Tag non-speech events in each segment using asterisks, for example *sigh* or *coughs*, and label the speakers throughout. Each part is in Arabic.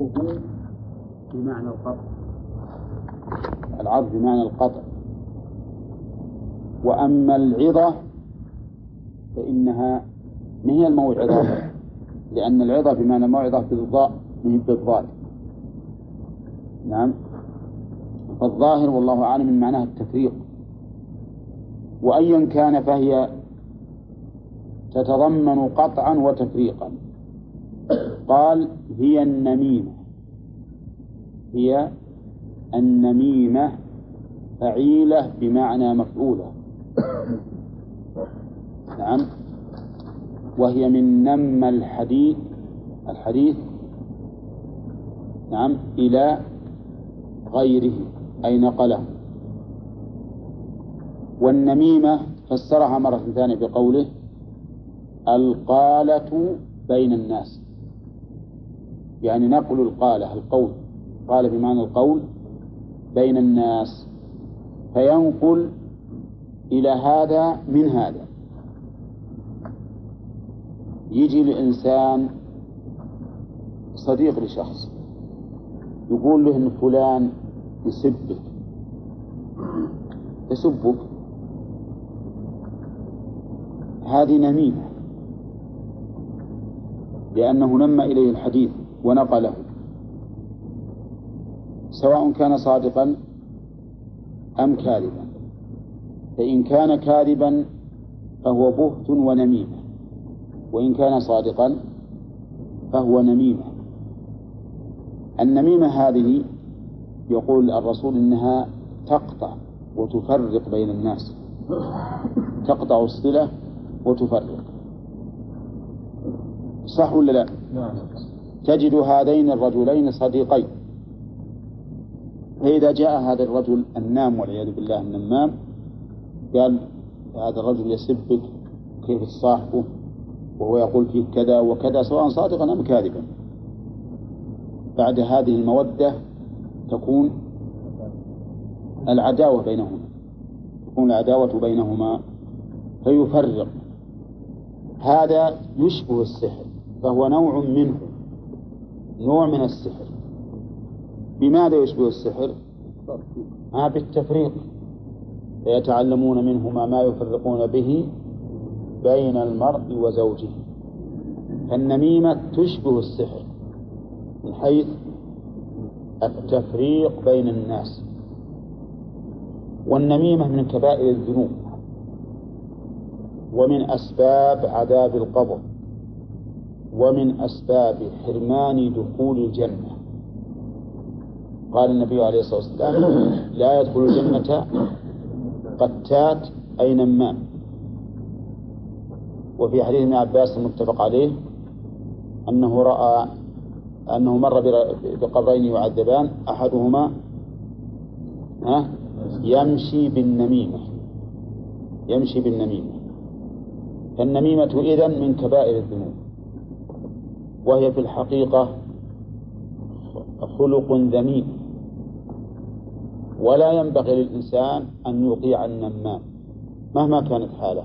Speaker 1: بمعنى القطع. العرض بمعنى القطع. وأما العظة فإنها ما هي الموعظة؟ لأن العظة بمعنى الموعظة بالضاء من بالضاد نعم. فالظاهر والله أعلم من معناها التفريق. وأيا كان فهي تتضمن قطعا وتفريقا. قال هي النميمة. هي النميمة فعيلة بمعنى مفعولة. نعم. وهي من نم الحديث الحديث نعم إلى غيره أي نقله. والنميمة فسرها مرة ثانية بقوله القالة بين الناس. يعني نقل القالة القول. قال بمعنى القول بين الناس. فينقل إلى هذا من هذا. يجي الإنسان صديق لشخص. يقول له إن فلان يسبك. يسبك. هذه نميمة. لأنه نم إليه الحديث. ونقله. سواء كان صادقا أم كاذبا. فإن كان كاذبا فهو بهت ونميمة. وإن كان صادقا فهو نميمة. النميمة هذه يقول الرسول إنها تقطع وتفرق بين الناس. تقطع الصلة وتفرق. صح ولا لا؟ نعم. تجد هذين الرجلين صديقين. فإذا جاء هذا الرجل النام والعياذ بالله النمام قال هذا الرجل يسبك كيف تصاحبه وهو يقول فيه كذا وكذا سواء صادقا أم كاذبا. بعد هذه المودة تكون العداوة بينهما. تكون العداوة بينهما فيفرق. هذا يشبه السحر فهو نوع منه. نوع من السحر. بماذا يشبه السحر؟ ما بالتفريق. فيتعلمون منهما ما يفرقون به بين المرء وزوجه. فالنميمة تشبه السحر من حيث التفريق بين الناس. والنميمة من كبائر الذنوب ومن أسباب عذاب القبر. ومن أسباب حرمان دخول الجنة. قال النبي عليه الصلاة والسلام لا يدخل الجنة قتات أي نمام وفي حديث ابن عباس المتفق عليه أنه رأى أنه مر بقبرين يعذبان أحدهما يمشي بالنميمة. يمشي بالنميمة. فالنميمة إذن من كبائر الذنوب. وهي في الحقيقة خلق ذميم. ولا ينبغي للإنسان أن يطيع النمام مهما كانت حاله.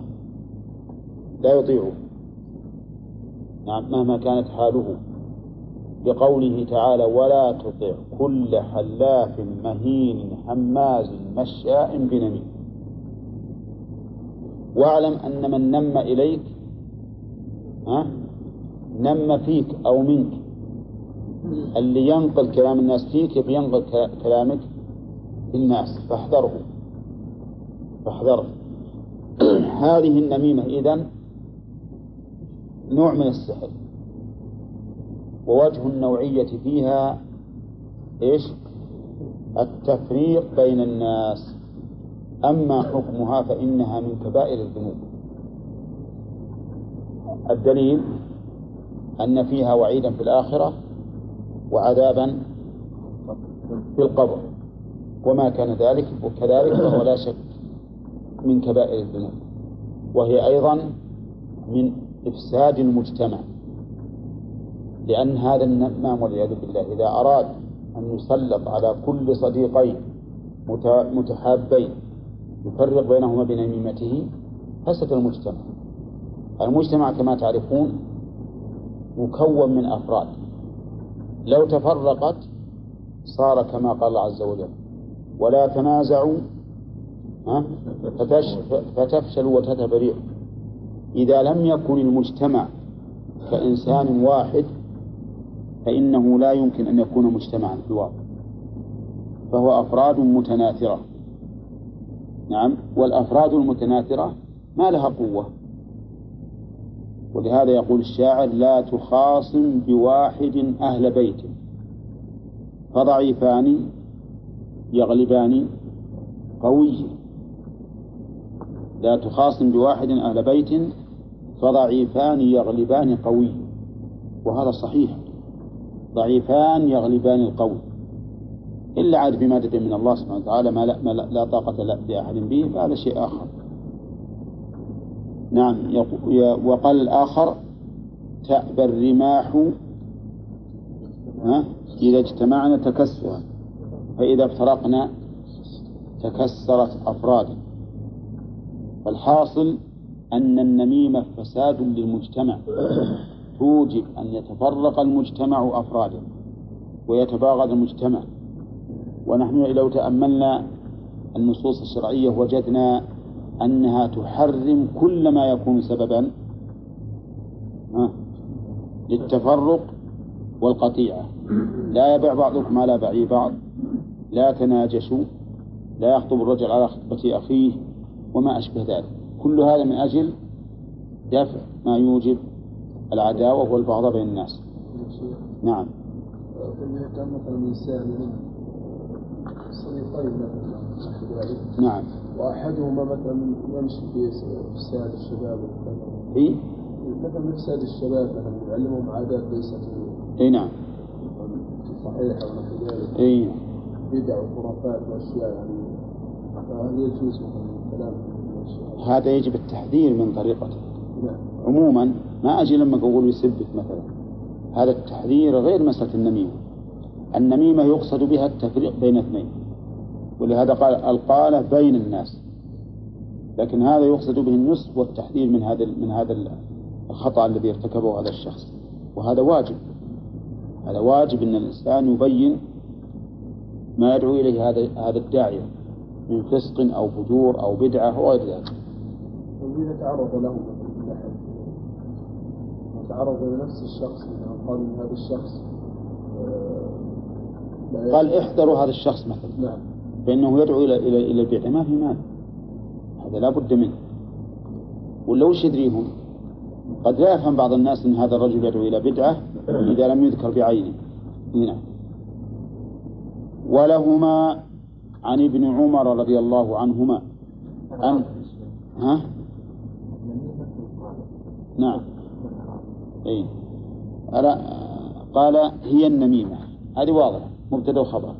Speaker 1: لا يطيعه. نعم مهما كانت حاله. بقوله تعالى ولا تطع كل حلاف مهين هماز مشاء بنميم. واعلم أن من نم إليك ها؟ نم فيك أو منك. اللي ينقل كلام الناس فيك ينقل كلامك في الناس. فاحذره. فاحذره. *clears throat* هذه النميمة. إذن نوع من السحر. ووجه النوعية فيها إيش التفريق بين الناس. أما حكمها فإنها من كبائر الذنوب. الدليل أن فيها وعيدا في الآخرة وعذابا في القبر. وما كان ذلك وكذلك فهو لا شك من كبائر الذنوب. وهي أيضا من إفساد المجتمع لأن هذا النمام والعياذ بالله إذا أراد أن يسلط على كل صديقين متحابين يفرق بينهما بنميمته فسد المجتمع. المجتمع كما تعرفون مكون من أفراد. لو تفرقت صار كما قال الله عز وجل ولا تنازعوا فتفشلوا وتذهب ريح. إذا لم يكن المجتمع كإنسان واحد فإنه لا يمكن أن يكون مجتمعا في الواقع. فهو أفراد متناثرة. نعم والأفراد المتناثرة ما لها قوة. ولهذا يقول الشاعر لا تخاصم بواحد أهل بيت. فضعيفان يغلبان قوي. لا تخاصم بواحد أهل بيت فضعيفان يغلبان قوي. وهذا صحيح. ضعيفان يغلبان القوي إلا عاد بمادة من الله سبحانه وتعالى ما لا, ما لا طاقة لأحد به فهذا شيء آخر. نعم وقال الآخر تأبى الرماح إذا اجتمعنا تكسرا فإذا افترقنا تكسرت أفرادا. فالحاصل أن النميمة فساد للمجتمع توجب أن يتفرق المجتمع أفرادا ويتباغض المجتمع. ونحن لو تأملنا النصوص الشرعية وجدنا أنها تحرم كل ما يكون سببا للتفرق والقطيعة. لا يبع بعضكم على بعي بعض لا تناجشوا لا يخطب الرجل على خطبة أخيه وما أشبه ذلك. كل هذا من أجل دفع ما يوجب العداوة والبغضاء بين الناس. نعم. نعم.
Speaker 2: وأحدهما مثلا يمشي في افساد الشباب
Speaker 1: في
Speaker 2: مثلا افساد الشباب مثلا يعلمهم عادات ليست
Speaker 1: إي نعم.
Speaker 2: صحيحة ونحو ذلك
Speaker 1: إي.
Speaker 2: بدع وخرافات وأشياء يعني. فهل يجوز مثلا الكلام
Speaker 1: هذا يجب التحذير من طريقته.
Speaker 2: نعم.
Speaker 1: عموما ما أجي لما أقول يسبك مثلا. هذا التحذير غير مسألة النميمة. النميمة يقصد بها التفريق بين اثنين. ولهذا قال القالة بين الناس. لكن هذا يقصد به النصح والتحذير من هذا من هذا الخطأ الذي ارتكبه هذا الشخص. وهذا واجب. هذا واجب أن الإنسان يبين ما يدعو إليه هذا هذا الداعية من فسق أو فجور أو بدعة أو غير ذلك.
Speaker 2: وإذا تعرض له تعرض لنفس الشخص قال إن هذا الشخص
Speaker 1: آه، قال احذروا هذا الشخص مثلا.
Speaker 2: نعم.
Speaker 1: فإنه يدعو إلى إلى إلى البدعة ما في مال. هذا لا بد منه. ولا وش يدريهم قد لا يفهم بعض الناس أن هذا الرجل يدعو إلى بدعة إذا لم يذكر بعينه. هنا. ولهما عن ابن عمر رضي الله عنهما. أن ها؟ نعم. أي قال هي النميمة. هذه واضحة مبتدأ وخبر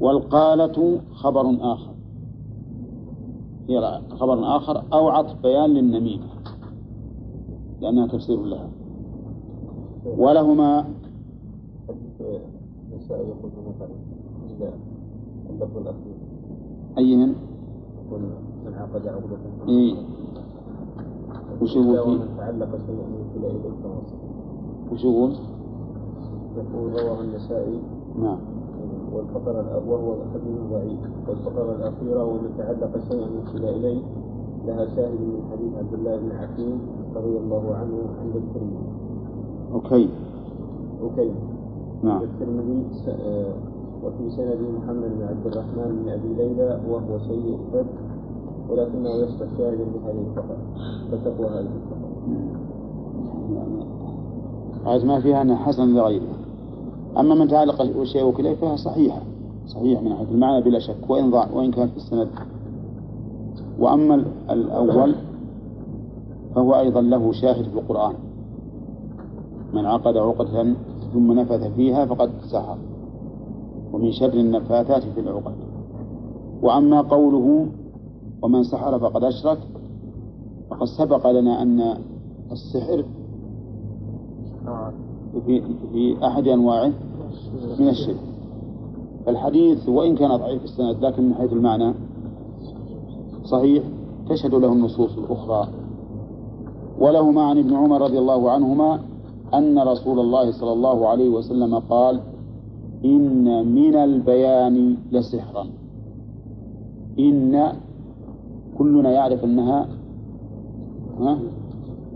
Speaker 1: والقالة خبر آخر هي خبر آخر أو عطف بيان للنميمة لأنها تفسير لها ولهما أيهن؟
Speaker 2: عقد عقدة
Speaker 1: إيه وش يقول فيه؟
Speaker 2: تعلق شيء من إليه
Speaker 1: وش يقول؟
Speaker 2: يقول رواه النسائي
Speaker 1: نعم
Speaker 2: والفقرة وهو حديث ضعيف والفقرة الأخيرة ومن تعلق شيئا يرسل إليه لها شاهد من حديث عبد الله بن حكيم رضي الله عنه عند الترمذي.
Speaker 1: okay.
Speaker 2: okay.
Speaker 1: نعم.
Speaker 2: الترمذي آه، وفي سنده محمد بن عبد الرحمن بن أبي ليلى وهو سيء الحفظ ولكنه يصبح شاهدا بهذه الفقرة فتقوى هذه الفقرة.
Speaker 1: يعني ما فيها أنها حسن لغيره. أما من تعلق الشيء وكل إليه فهي صحيحة صحيح من حيث المعنى بلا شك وإن ضاع وإن كان في السند. وأما الأول فهو أيضا له شاهد في القرآن. من عقد عقدة ثم نفث فيها فقد سحر. ومن شر النفاثات في العقد. وأما قوله ومن سحر فقد أشرك فقد سبق لنا أن السحر في في أحد أنواعه من الشرك. الحديث وإن كان ضعيف السند لكن من حيث المعنى صحيح تشهد له النصوص الأخرى. ولهما عن ابن عمر رضي الله عنهما أن رسول الله صلى الله عليه وسلم قال إن من البيان لسحرا. إن كلنا يعرف أنها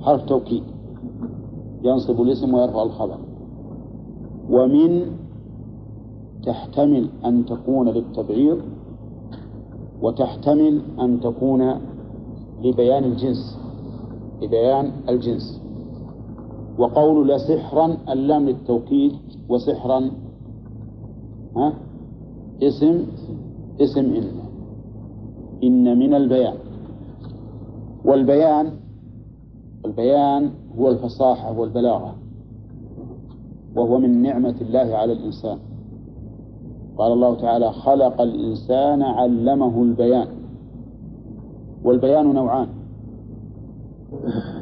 Speaker 1: حرف توكيد. ينصب الاسم ويرفع الخبر. ومن تحتمل أن تكون للتبعيض وتحتمل أن تكون لبيان الجنس لبيان الجنس. وقول لسحرا اللام للتوكيد وسحرا ها؟ اسم اسم إن. إن من البيان. والبيان البيان هو الفصاحة والبلاغة وهو من نعمة الله على الإنسان. قال الله تعالى خلق الإنسان علمه البيان. والبيان نوعان.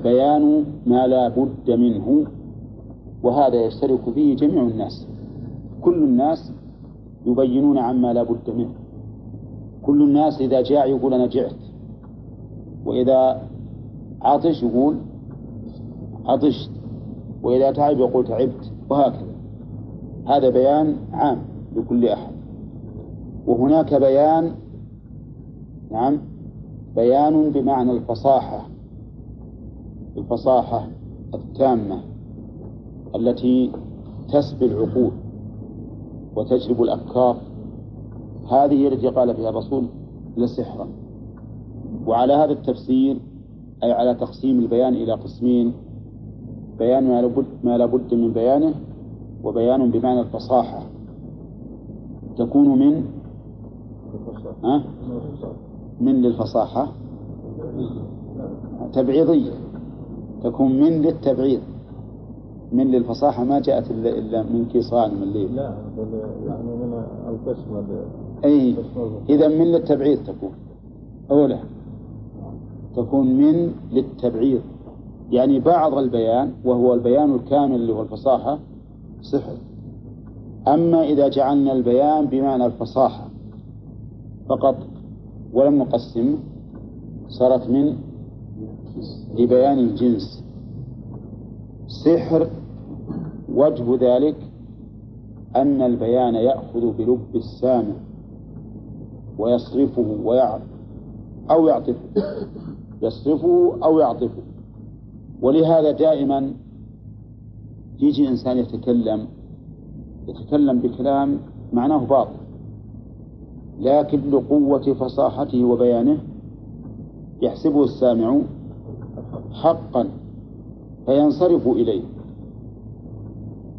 Speaker 1: بيان ما لا بد منه وهذا يشترك فيه جميع الناس. كل الناس يبينون عما لا بد منه. كل الناس إذا جاع يقول أنا جعت. وإذا عطش يقول عطشت وإذا تعب يقول تعبت وهكذا. هذا بيان عام لكل أحد. وهناك بيان نعم بيان بمعنى الفصاحة الفصاحة التامة التي تسبي العقول وتجلب الأفكار. هذه التي قال فيها الرسول لسحرا. وعلى هذا التفسير أي على تقسيم البيان إلى قسمين بيان ما لابد ما لابد من بيانه وبيان بمعنى الفصاحة. تكون من ها؟ من للفصاحة. تبعيضية. تكون من للتبعيض. من للفصاحة ما جاءت إلا, من كيصان من الليل
Speaker 2: لا يعني من القسم
Speaker 1: أي. إذا من للتبعيض تكون. أولى تكون من للتبعيض. يعني بعض البيان وهو البيان الكامل اللي هو الفصاحة سحر. أما إذا جعلنا البيان بمعنى الفصاحة فقط ولم نقسمه صارت من لبيان الجنس. سحر وجه ذلك أن البيان يأخذ بلب السامع ويصرفه ويعرف أو يعطفه يصرفه أو يعطفه. ولهذا دائما يجي إنسان يتكلم يتكلم بكلام معناه باطل لكن لقوة فصاحته وبيانه يحسبه السامع حقا فينصرف إليه.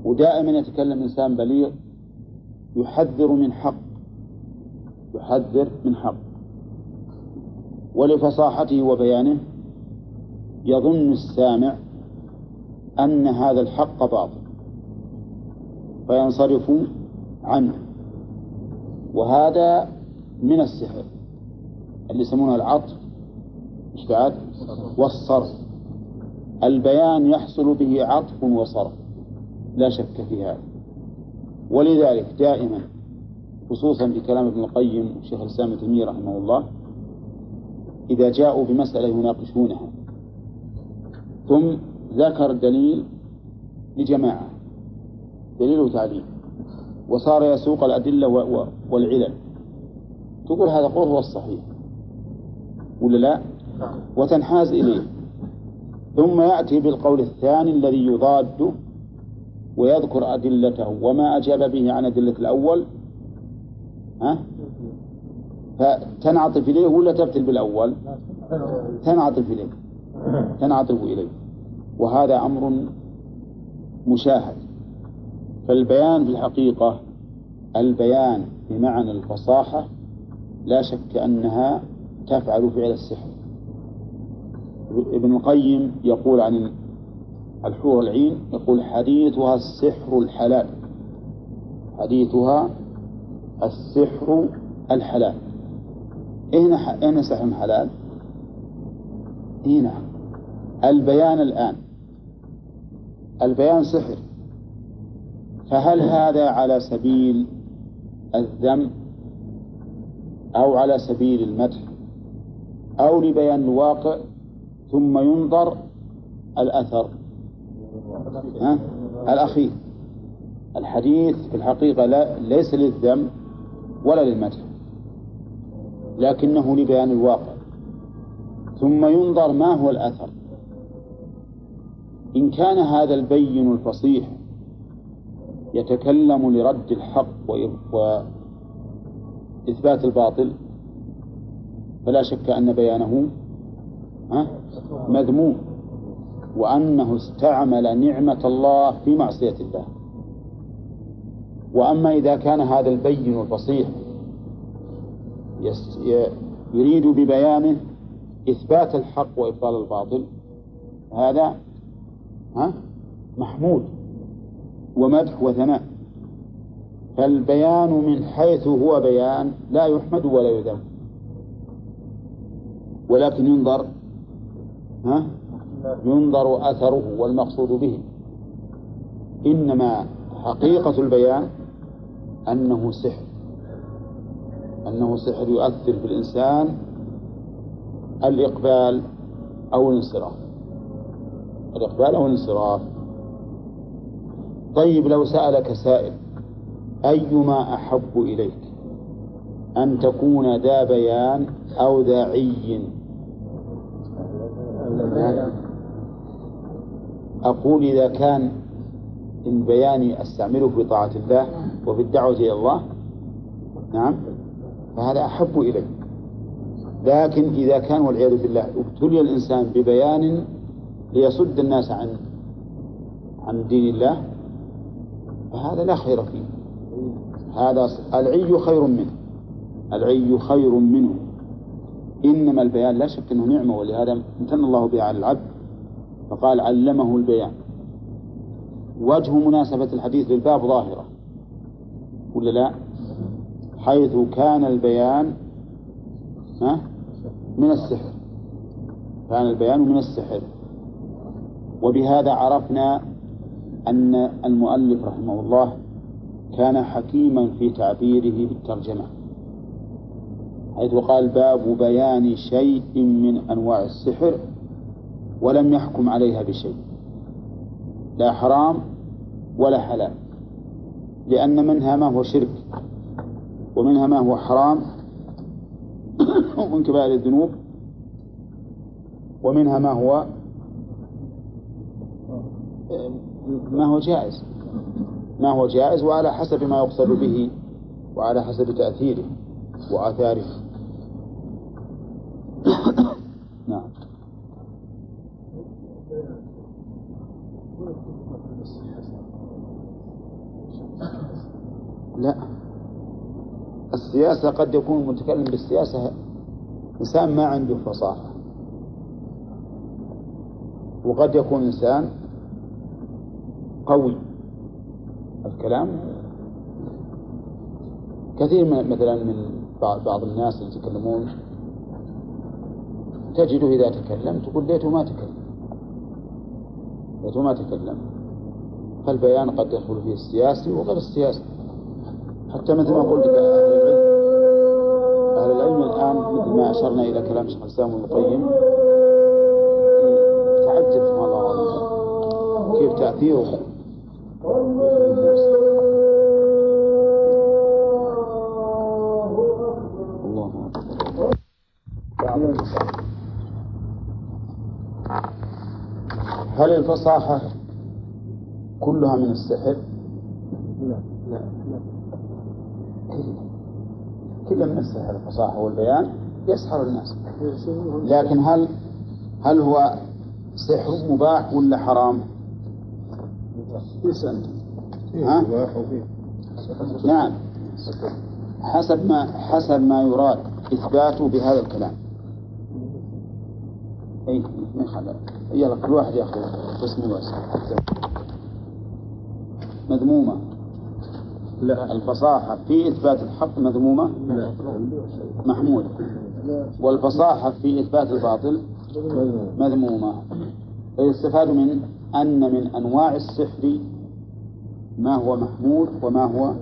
Speaker 1: ودائما يتكلم إنسان بليغ يحذر من حق يحذر من حق ولفصاحته وبيانه يظن السامع أن هذا الحق باطل فينصرف عنه. وهذا من السحر اللي يسمونه العطف إيش؟ والصرف. البيان يحصل به عطف وصرف لا شك في هذا. ولذلك دائما خصوصا في كلام ابن القيم وشيخ الإسلام ابن تيمية رحمه الله إذا جاءوا بمسألة يناقشونها ثم ذكر دليل لجماعة. دليل وتعليل. وصار يسوق الأدلة والعلل. تقول هذا قول هو الصحيح. ولا لا؟ وتنحاز إليه. ثم يأتي بالقول الثاني الذي يضاده ويذكر أدلته. وما أجاب به عن أدلة الأول؟ ها؟ فتنعطف إليه ولا تبتل بالأول؟ تنعطف إليه. تنعطف إليه. وهذا أمر مشاهد. فالبيان في الحقيقة البيان بمعنى الفصاحة لا شك أنها تفعل فعل السحر. ابن القيم يقول عن الحور العين يقول حديثها السحر الحلال. حديثها السحر الحلال. أين أين سحر حلال؟ هنا البيان الآن. البيان سحر. فهل هذا على سبيل الذم أو على سبيل المدح أو لبيان الواقع ثم ينظر الأثر؟ ها؟ الأخير. الحديث في الحقيقة لا ليس للذم ولا للمدح لكنه لبيان الواقع. ثم ينظر ما هو الأثر. إن كان هذا البين الفصيح يتكلم لرد الحق وإثبات الباطل فلا شك أن بيانه مذموم وأنه استعمل نعمة الله في معصية الله. وأما إذا كان هذا البين الفصيح يريد ببيانه إثبات الحق وإبطال الباطل هذا ها؟ محمود ومدح وثناء. فالبيان من حيث هو بيان لا يحمد ولا يذم. ولكن ينظر ها؟ ينظر أثره والمقصود به. إنما حقيقة البيان أنه سحر. أنه سحر يؤثر في الإنسان الإقبال أو الانصراف. الإقبال أو الانصراف طيب لو سألك سائل أيما أحب إليك؟ أن تكون ذا بيان أو ذا عي؟ أقول إذا كان البيان أستعمله في طاعة الله وفي الدعوة إلى الله نعم فهذا أحب إلي لكن إذا كان والعياذ بالله ابتلي الإنسان ببيان ليصد الناس عن عن دين الله فهذا لا خير فيه. هذا العي خير منه. العي خير منه. إنما البيان لا شك أنه نعمة ولهذا امتن الله بها على العبد فقال علمه البيان. وجه مناسبة الحديث للباب ظاهرة. ولا لا؟ حيث كان البيان من السحر. كان البيان من السحر. وبهذا عرفنا أن المؤلف رحمه الله كان حكيما في تعبيره بالترجمة حيث قال باب بيان شيء من أنواع السحر ولم يحكم عليها بشيء لا حرام ولا حلال لأن منها ما هو شرك ومنها ما هو حرام من كبائر الذنوب ومنها ما هو ما هو جائز. ما هو جائز وعلى حسب ما يقصد به وعلى حسب تأثيره وآثاره. نعم. لا. السياسة قد يكون المتكلم بالسياسة. إنسان ما عنده فصاحة. وقد يكون إنسان قوي. الكلام كثير من مثلا من بعض الناس اللي يتكلمون تجده إذا تكلم تقول ليته ما تكلم. ليته ما تكلم. فالبيان قد يدخل فيه السياسي وغير السياسي. حتى مثل ما قلت لك أهل العلم أهل العلم الآن مثل ما أشرنا إلى كلام شيخ الإسلام ابن القيم تعجب سبحان الله كيف تأثيره هل الفصاحة كلها من السحر؟
Speaker 2: لا لا
Speaker 1: كل من السحر الفصاحة والبيان يسحر الناس. لكن هل هل هو سحر مباح ولا حرام؟ اسأل ها؟ نعم. حسب ما حسب ما يراد إثباته بهذا الكلام. أي ما يخالف يلا كل واحد يأخذ قسم واسع مذمومة.
Speaker 2: لا.
Speaker 1: الفصاحة في إثبات الحق مذمومة؟
Speaker 2: لا.
Speaker 1: محمودة والفصاحة في إثبات الباطل مذمومة. فيستفاد من أن من أنواع السحر ما هو محمود وما هو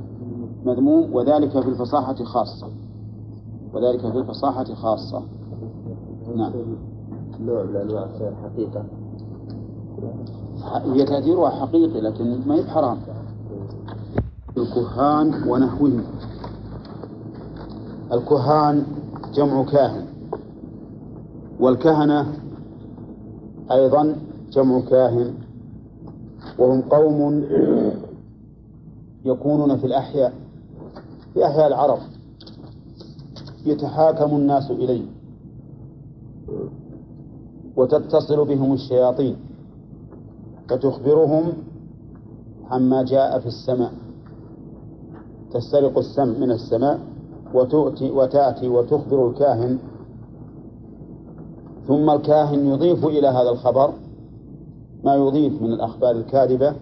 Speaker 1: مذموم وذلك في الفصاحة خاصة. وذلك في الفصاحة خاصة. نعم.
Speaker 2: نوع من انواع السحر حقيقه
Speaker 1: هي تأثيرها حقيقي لكن ما هي بحرام الكهان ونحوهم الكهان جمع كاهن. والكهنة أيضا جمع كاهن. وهم قوم يكونون في الأحياء في أحياء العرب. يتحاكم الناس إليه. وتتصل بهم الشياطين فتخبرهم عما جاء في السماء تسترق السمع من السماء وتؤتي وتأتي وتخبر الكاهن ثم الكاهن يضيف إلى هذا الخبر ما يضيف من الأخبار الكاذبة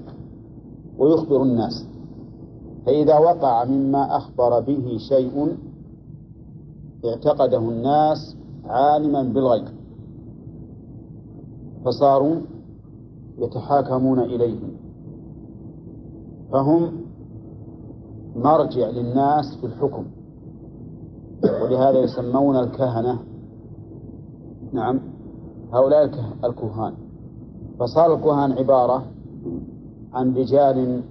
Speaker 1: ويخبر الناس. فإذا وقع مما أخبر به شيء اعتقده الناس عالما بالغيب. فصاروا يتحاكمون إليه. فهم مرجع للناس في الحكم. ولهذا يسمون الكهنة. نعم. هؤلاء الكهان. فصار الكهان عبارة عن رجال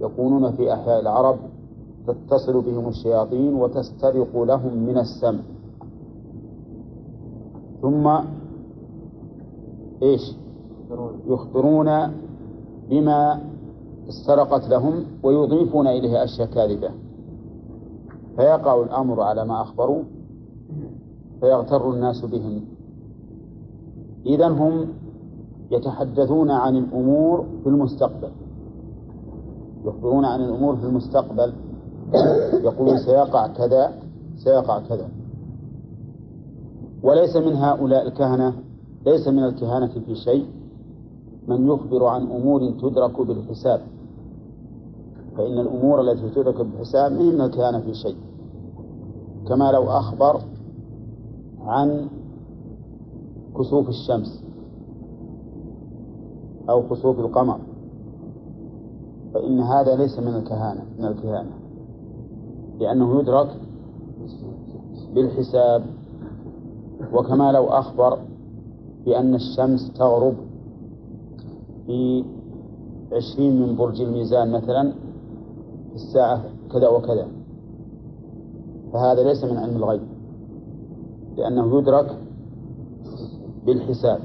Speaker 1: يكونون في أحياء العرب تتصل بهم الشياطين وتسترق لهم من السمع ثم إيش؟ يخبرون بما استرقت لهم ويضيفون إليه أشياء كاذبة. فيقع الأمر على ما أخبروا فيغتر الناس بهم. إذا هم يتحدثون عن الأمور في المستقبل. يخبرون عن الأمور في المستقبل. يقولون سيقع كذا سيقع كذا. وليس من هؤلاء الكهنة ليس من الكهنة في شيء من يخبر عن أمور تدرك بالحساب. فإن الأمور التي تدرك بالحساب ما من الكهنة في شيء. كما لو أخبر عن كسوف الشمس أو كسوف القمر فإن هذا ليس من الكهانة من الكهانة. لأنه يدرك بالحساب. وكما لو أخبر بأن الشمس تغرب في عشرين من برج الميزان مثلا في الساعة كذا وكذا. فهذا ليس من علم الغيب لأنه يدرك بالحساب.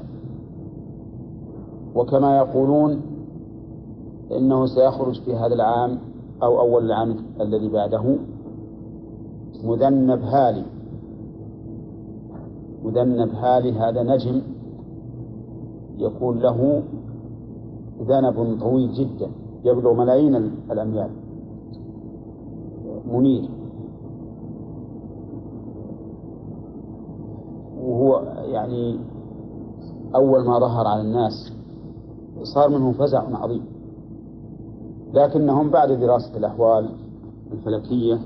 Speaker 1: وكما يقولون إنه سيخرج في هذا العام أو أول العام الذي بعده مذنب هالي مذنب هالي هذا نجم يكون له ذنب طويل جدا يبلغ ملايين الأميال. منير. وهو يعني أول ما ظهر على الناس صار منه فزع عظيم. لكنهم بعد دراسة الأحوال الفلكية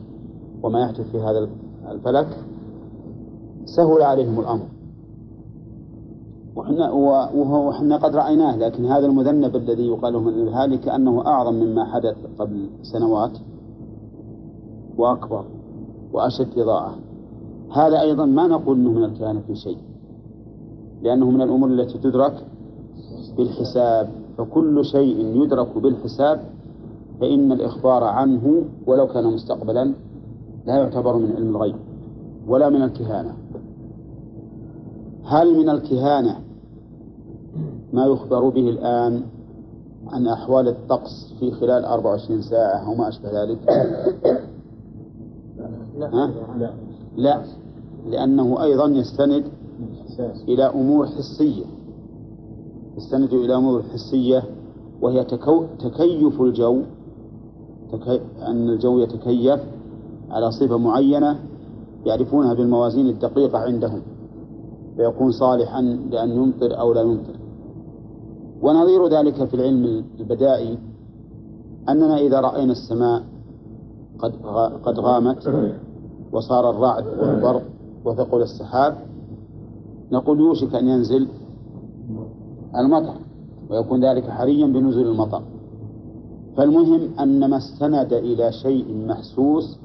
Speaker 1: وما يحدث في هذا الفلك سهل عليهم الأمر. وحنا وحنا قد رأيناه لكن هذا المذنب الذي يقال من الهالي كأنه أعظم مما حدث قبل سنوات وأكبر وأشد إضاءة. هذا أيضا ما نقول أنه من الكهنة في شيء لأنه من الأمور التي تدرك بالحساب. فكل شيء يدرك بالحساب فإن الإخبار عنه ولو كان مستقبلا لا يعتبر من علم الغيب ولا من الكهانة. هل من الكهانة ما يخبر به الآن عن أحوال الطقس في خلال 24 ساعة أو ما أشبه ذلك؟ لا. لا. لا. لأنه أيضا يستند إلى أمور حسية. يستند إلى أمور حسية وهي تكو... تكيف الجو. تكي... أن الجو يتكيف على صفة معينة يعرفونها بالموازين الدقيقة عندهم. فيكون صالحا لأن يمطر أو لا يمطر. ونظير ذلك في العلم البدائي أننا إذا رأينا السماء قد قد غامت وصار الرعد والبرق وثقل السحاب نقول يوشك أن ينزل المطر ويكون ذلك حريا بنزول المطر. فالمهم أن ما استند إلى شيء محسوس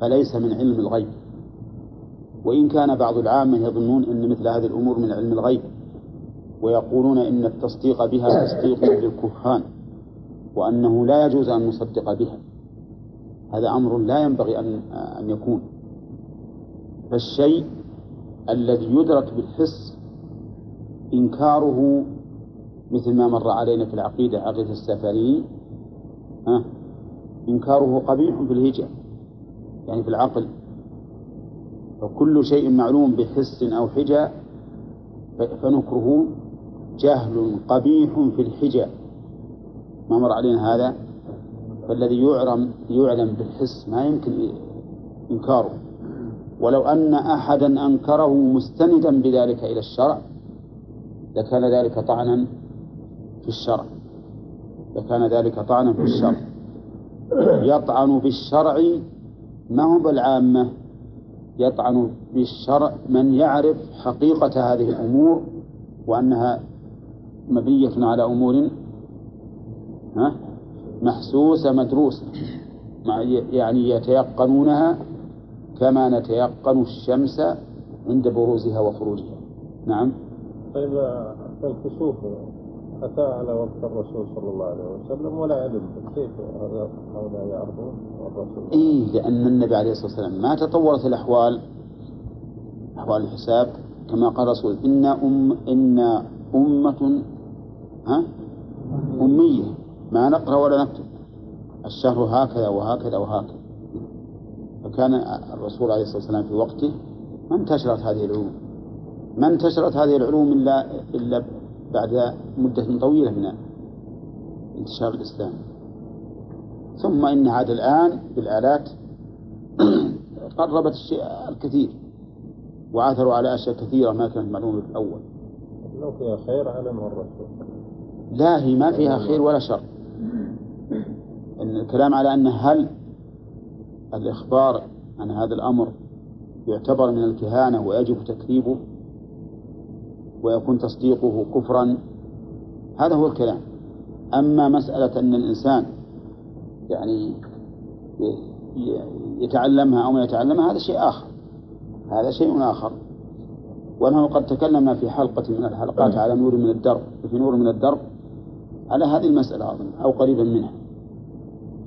Speaker 1: فليس من علم الغيب. وإن كان بعض العامة يظنون أن مثل هذه الأمور من علم الغيب. ويقولون إن التصديق بها تصديق للكهان وأنه لا يجوز أن نصدق بها. هذا أمر لا ينبغي أن أن يكون. فالشيء الذي يدرك بالحس إنكاره مثل ما مر علينا في العقيدة عقيدة السفري ها إنكاره قبيح في الهجة يعني في العقل. فكل شيء معلوم بحس أو حجة فنكره جهل قبيح في الحجة. ما مر علينا هذا؟ فالذي يعلم يعلم بالحس ما يمكن إنكاره. ولو أن أحدا أنكره مستندا بذلك إلى الشرع لكان ذلك طعنا في الشرع. لكان ذلك طعنا في الشرع. يطعن بالشرع ما هو بالعامة؟ يطعن بالشرع من يعرف حقيقة هذه الأمور وأنها مبنية على أمور ها؟ محسوسة مدروسة. يعني يتيقنونها كما نتيقن الشمس عند بروزها وخروجها. نعم؟
Speaker 3: طيب الكسوف أتى على وقت الرسول صلى الله عليه وسلم ولا علم؟ كيف هؤلاء يعرفون الرسول؟
Speaker 1: إيه لأن النبي عليه الصلاة والسلام ما تطورت الأحوال أحوال الحساب. كما قال الرسول إن أم إن أمة ها؟ أمية. ما نقرأ ولا نكتب. الشهر هكذا وهكذا وهكذا. فكان الرسول عليه الصلاة والسلام في وقته ما انتشرت هذه العلوم. ما انتشرت هذه العلوم إلا إلا بعد مدة طويلة من انتشار الإسلام. ثم إن هذا الآن بالآلات *clears throat* قربت الشيء الكثير وعثروا على أشياء كثيرة ما كانت معلومة الأول.
Speaker 3: لو فيها خير علمها الرسول.
Speaker 1: لا هي ما فيها خير ولا شر. إن الكلام على أن هل الإخبار عن هذا الأمر يعتبر من الكهانة ويجب تكذيبه ويكون تصديقه كفرا هذا هو الكلام. أما مسألة أن الإنسان يعني يتعلمها أو ما يتعلمها هذا شيء آخر. هذا شيء آخر. ونحن قد تكلمنا في حلقة من الحلقات على نور من الدرب في نور من الدرب. على هذه المسألة أظن أو قريبا منها.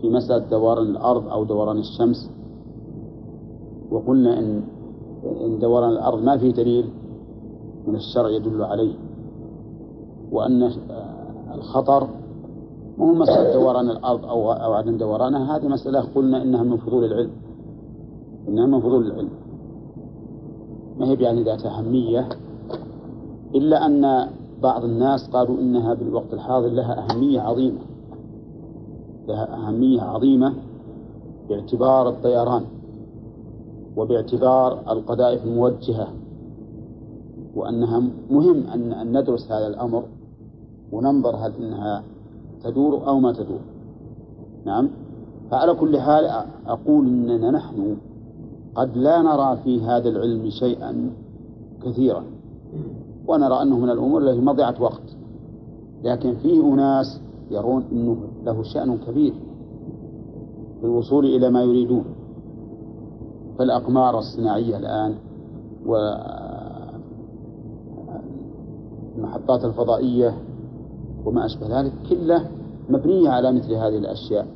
Speaker 1: في مسألة دوران الأرض أو دوران الشمس. وقلنا إن إن دوران الأرض ما في دليل من الشرع يدل عليه. وأن الخطر مو مسألة دوران الأرض أو أو عدم دورانها هذه مسألة قلنا إنها من فضول العلم. إنها من فضول العلم. ما هي يعني ذات أهمية؟ إلا أن بعض الناس قالوا إنها بالوقت الحاضر لها أهمية عظيمة لها أهمية عظيمة باعتبار الطيران وباعتبار القذائف الموجهة وأنها مهم أن ندرس هذا الأمر وننظر هل إنها تدور أو ما تدور. نعم؟ فعلى كل حال أقول إننا نحن قد لا نرى في هذا العلم شيئا كثيرا. ونرى أنه من الأمور التي مضيعة وقت. لكن فيه أناس يرون أنه له شأن كبير في الوصول إلى ما يريدون. فالأقمار الصناعية الآن والمحطات الفضائية وما أشبه ذلك كله مبنية على مثل هذه الأشياء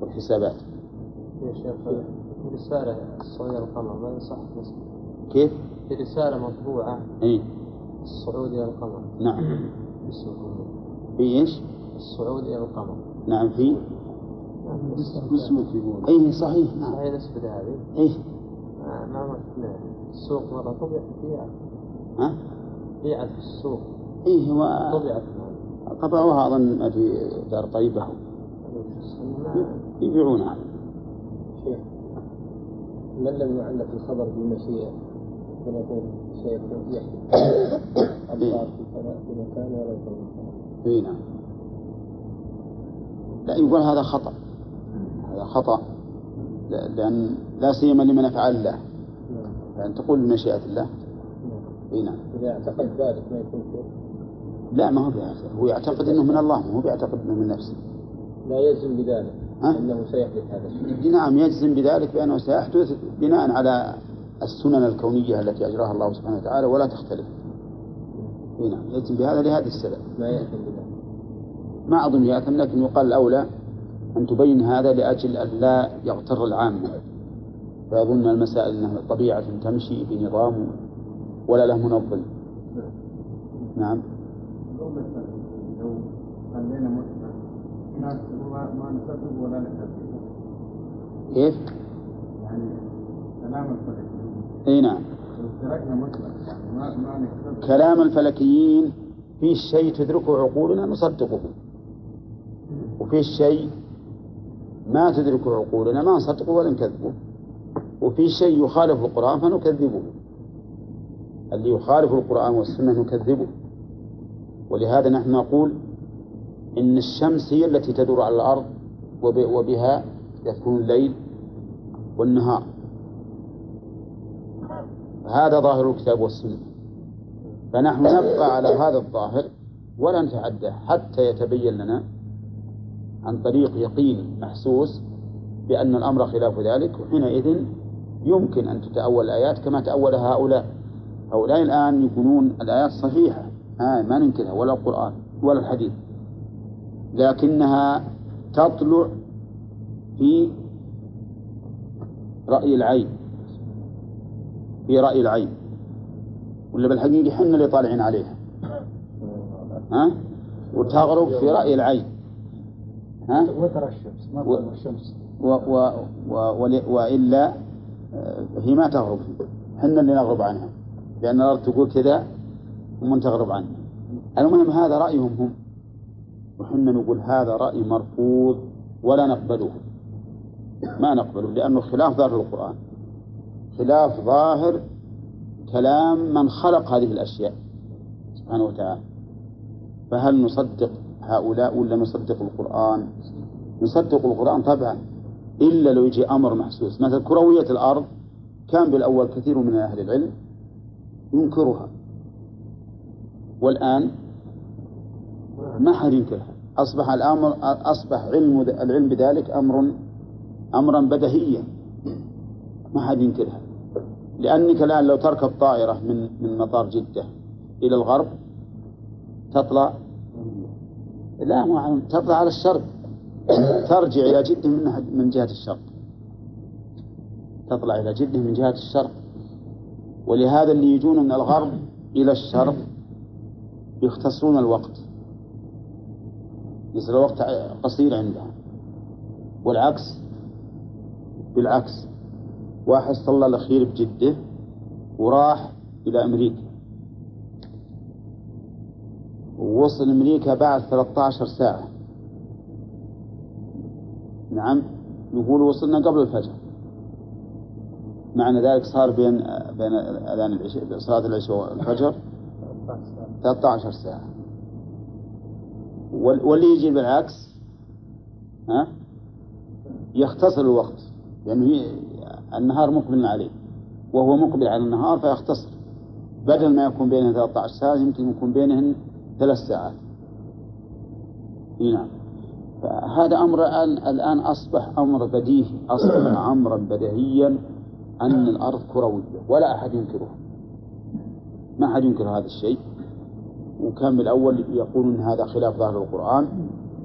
Speaker 1: والحسابات.
Speaker 4: يا شيخ في رسالة الصعود القمر ما يصح
Speaker 1: كيف؟
Speaker 4: في رسالة مطبوعة.
Speaker 1: إيه؟
Speaker 4: الصعود إلى القمر.
Speaker 1: نعم. في إيش؟
Speaker 4: الصعود إلى القمر.
Speaker 1: نعم في؟
Speaker 3: اسمه يقول
Speaker 1: أي صحيح نعم.
Speaker 4: هاي نسبة هذه.
Speaker 1: إيه.
Speaker 4: ما ما ما السوق مرة طبعت بيعت
Speaker 1: ها؟
Speaker 4: بيعت في السوق.
Speaker 1: إيه هو
Speaker 4: طبعت
Speaker 1: طبعوها أظن في دار طيبة.
Speaker 4: ما-
Speaker 1: يبيعونها.
Speaker 2: شيخ من لم يعلق الخبر بالمشيئة؟ فنقول سيكون يحدث أبطال في كذا في مكان ولا في مكان.
Speaker 1: اي نعم. لا يقول هذا خطأ. هذا خطأ. لأن لا سيما لمن أفعل الله
Speaker 2: نعم.
Speaker 1: لأن تقول بمشيئة الله.
Speaker 2: نعم.
Speaker 1: اي نعم.
Speaker 2: إذا اعتقد ذلك ما يكون
Speaker 1: لا ما هو بهذا هو يعتقد أنه من الله ما هو بيعتقد أنه من نفسه.
Speaker 2: لا يلزم بذلك.
Speaker 1: ها؟
Speaker 2: أنه سيحدث هذا الشيء.
Speaker 1: نعم يجزم بذلك بأنه سيحدث بناء على السنن الكونية التي أجراها الله سبحانه وتعالى ولا تختلف. اي نعم يتم بهذا لهذا السبب.
Speaker 4: ما يأثم بذلك
Speaker 1: ما أظن يأثم لكن يقال الأولى أن تبين هذا لأجل أن لا يغتر العامة فيظن المسائل أنها طبيعة تمشي بنظام ولا له منظم. نعم.
Speaker 5: ما ما نصدق ولا نكذب
Speaker 1: كيف؟
Speaker 5: يعني كلام الفلكيين
Speaker 1: اي نعم. كلام الفلكيين في شيء تدركه عقولنا نصدقه. وفي شيء ما تدركه عقولنا ما نصدقه ولا نكذبه. وفي شيء يخالف القرآن فنكذبه. اللي يخالف القرآن والسنة نكذبه. ولهذا نحن نقول إن الشمس هي التي تدور على الأرض وب- وبها يكون الليل والنهار. هذا ظاهر الكتاب والسنة. فنحن نبقى على هذا الظاهر ولا نتعدى حتى يتبين لنا عن طريق يقين محسوس بأن الأمر خلاف ذلك وحينئذ يمكن أن تتأول الآيات كما تأولها هؤلاء. هؤلاء الآن يقولون الآيات صحيحة آه ما ننكرها ولا القرآن ولا الحديث. لكنها تطلع في رأي العين. في رأي العين. ولا بالحقيقة حنا اللي طالعين عليها. ها؟ وتغرب في رأي العين. ها؟
Speaker 5: وترى الشمس ما ترى الشمس.
Speaker 1: و و و ول- وإلا آه، هي ما تغرب. حنا اللي نغرب عنها. لأن الأرض تقول كذا ومن تغرب عنها. المهم هذا رأيهم هم. وحنا نقول هذا رأي مرفوض ولا نقبله. ما نقبله لأنه خلاف ظاهر القرآن. خلاف ظاهر كلام من خلق هذه الأشياء سبحانه وتعالى. فهل نصدق هؤلاء ولا نصدق القرآن؟ نصدق القرآن طبعا إلا لو يجي أمر محسوس. مثل كروية الأرض كان بالأول كثير من أهل العلم ينكرها. والآن ما حد ينكرها. أصبح الأمر أصبح علم العلم بذلك أمر أمرا بديهيا ما حد ينكرها. لأنك الآن لو تركب طائرة من من مطار جدة إلى الغرب تطلع لا ما تطلع على الشرق. *coughs* ترجع إلى جدة من من جهة الشرق. تطلع إلى جدة من جهة الشرق. ولهذا اللي يجون من الغرب إلى الشرق يختصرون الوقت. يصير الوقت قصير عندهم. والعكس بالعكس. واحد صلى الأخير بجدة وراح إلى أمريكا. ووصل أمريكا بعد 13 ساعة. نعم يقول وصلنا قبل الفجر. معنى ذلك صار بين بين أذان العشاء صلاة العشاء والفجر 13 ساعة. وال- واللي يجي بالعكس ها يختصر الوقت. لأنه ي- النهار مقبل عليه وهو مقبل على النهار فيختصر بدل ما يكون بينه 13 ساعة يمكن يكون بينهن ثلاث ساعات. نعم. فهذا أمر الآن أصبح أمر بديهي أصبح *coughs* أمرا بديهيا أن الأرض كروية ولا أحد ينكره ما أحد ينكر هذا الشيء. وكان بالأول يقولون هذا خلاف ظاهر القرآن.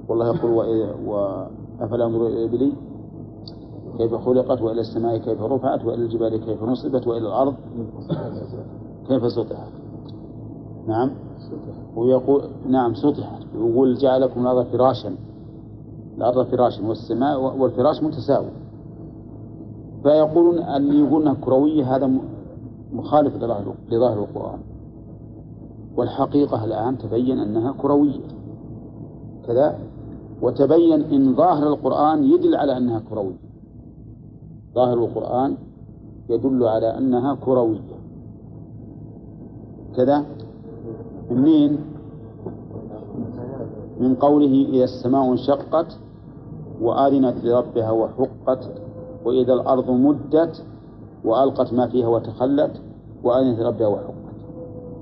Speaker 1: والله يقول وإذا- وأفلا ينظروا إلى الإبل كيف خلقت وإلى السماء كيف رفعت وإلى الجبال كيف نصبت وإلى الأرض؟ كيف سطحت؟ نعم. ويقول نعم سطحت. ويقول جعل لكم الأرض فراشا. الأرض فراشا والسماء والفراش متساوي. فيقولون اللي يقول إنها كروية هذا مخالف لظاهر القرآن. والحقيقة الآن تبين أنها كروية. كذا. وتبين أن ظاهر القرآن يدل على أنها كروية. ظاهر القرآن يدل على أنها كروية. كذا؟ منين؟ من قوله إذا السماء انشقت وآذنت لربها وحقت وإذا الأرض مدت وألقت ما فيها وتخلت وآذنت لربها وحقت.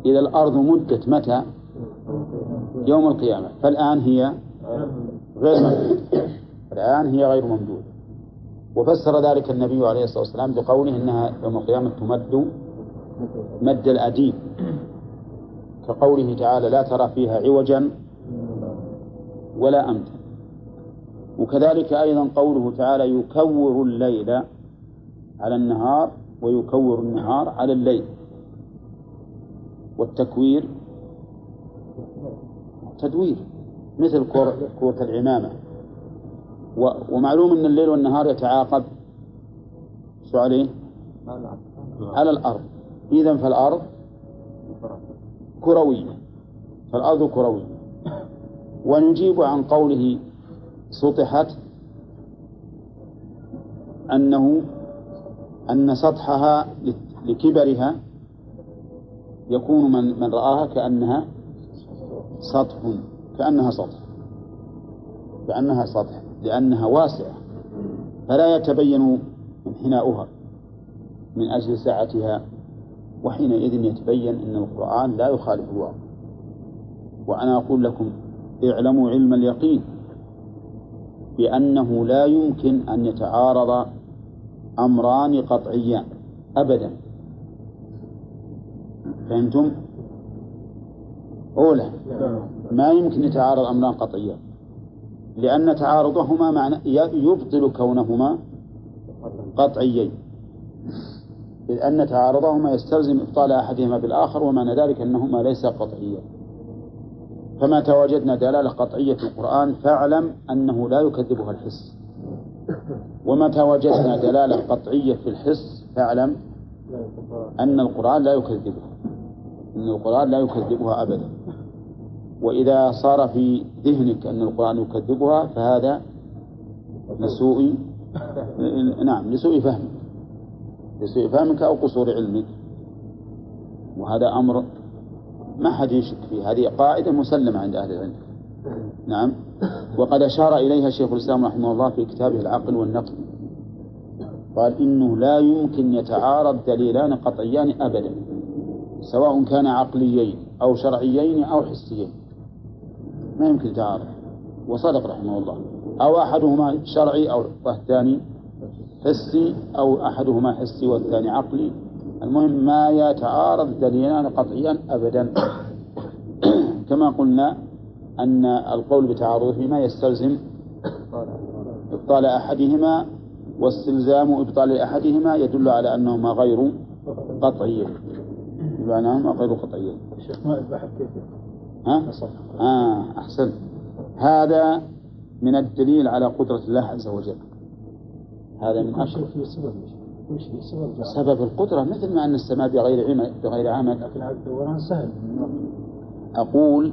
Speaker 1: إذا الأرض مدت متى؟ يوم القيامة. فالآن هي غير ممدودة. الآن هي غير ممدودة. وفسر ذلك النبي عليه الصلاة والسلام بقوله إنها يوم القيامة تمد مد الأديب. كقوله تعالى لا ترى فيها عوجا ولا أمتا. وكذلك أيضا قوله تعالى يكور الليل على النهار ويكور النهار على الليل. والتكوير تدوير مثل كور كورة العمامة. ومعلوم أن الليل والنهار يتعاقب. شو عليه؟ على الأرض. إذا فالأرض كروية. فالأرض كروية. ونجيب عن قوله سطحت أنه أن سطحها لكبرها يكون من من رآها كأنها سطح. كأنها سطح. كأنها سطح. لأنها واسعة فلا يتبين انحناؤها من أجل سعتها وحينئذ يتبين أن القرآن لا يخالف الواقع. وأنا أقول لكم اعلموا علم اليقين بأنه لا يمكن أن يتعارض أمران قطعيان أبدا. فهمتم؟ أولى ما يمكن يتعارض أمران قطعيان. لأن تعارضهما معنى يبطل كونهما قطعيين. إذ أن تعارضهما يستلزم إبطال أحدهما بالآخر ومعنى ذلك أنهما ليس قطعيا فما تواجدنا دلالة قطعية في القرآن فاعلم أنه لا يكذبها الحس. ومتى وجدنا دلالة قطعية في الحس فاعلم أن القرآن لا يكذبها. أن القرآن لا يكذبها أبدا. وإذا صار في ذهنك أن القرآن يكذبها فهذا لسوء نعم لسوء فهمك لسوء فهمك أو قصور علمك. وهذا أمر ما حد يشك فيه. هذه قاعدة مسلمة عند أهل العلم. نعم. وقد أشار إليها شيخ الإسلام رحمه الله في كتابه العقل والنقل. قال إنه لا يمكن يتعارض دليلان قطعيان أبدا سواء كان عقليين أو شرعيين أو حسيين. ما يمكن يتعارض وصدق رحمه الله. أو أحدهما شرعي أو الثاني حسي أو أحدهما حسي والثاني عقلي. المهم ما يتعارض دليلان قطعيان أبدا. *coughs* كما قلنا أن القول بتعارضهما يستلزم إبطال أحدهما واستلزام إبطال أحدهما يدل على أنهما غير قطعيين أنهما غير قطعيين
Speaker 5: شيخ ما البحر كيف؟
Speaker 1: ها؟ آه أحسنت. هذا من الدليل على قدرة الله عز وجل. هذا من أشرف
Speaker 5: في سبب سبب.
Speaker 1: القدرة مثل ما أن السماء بغير عمد بغير عمد
Speaker 5: لكن الدوران سهل.
Speaker 1: أقول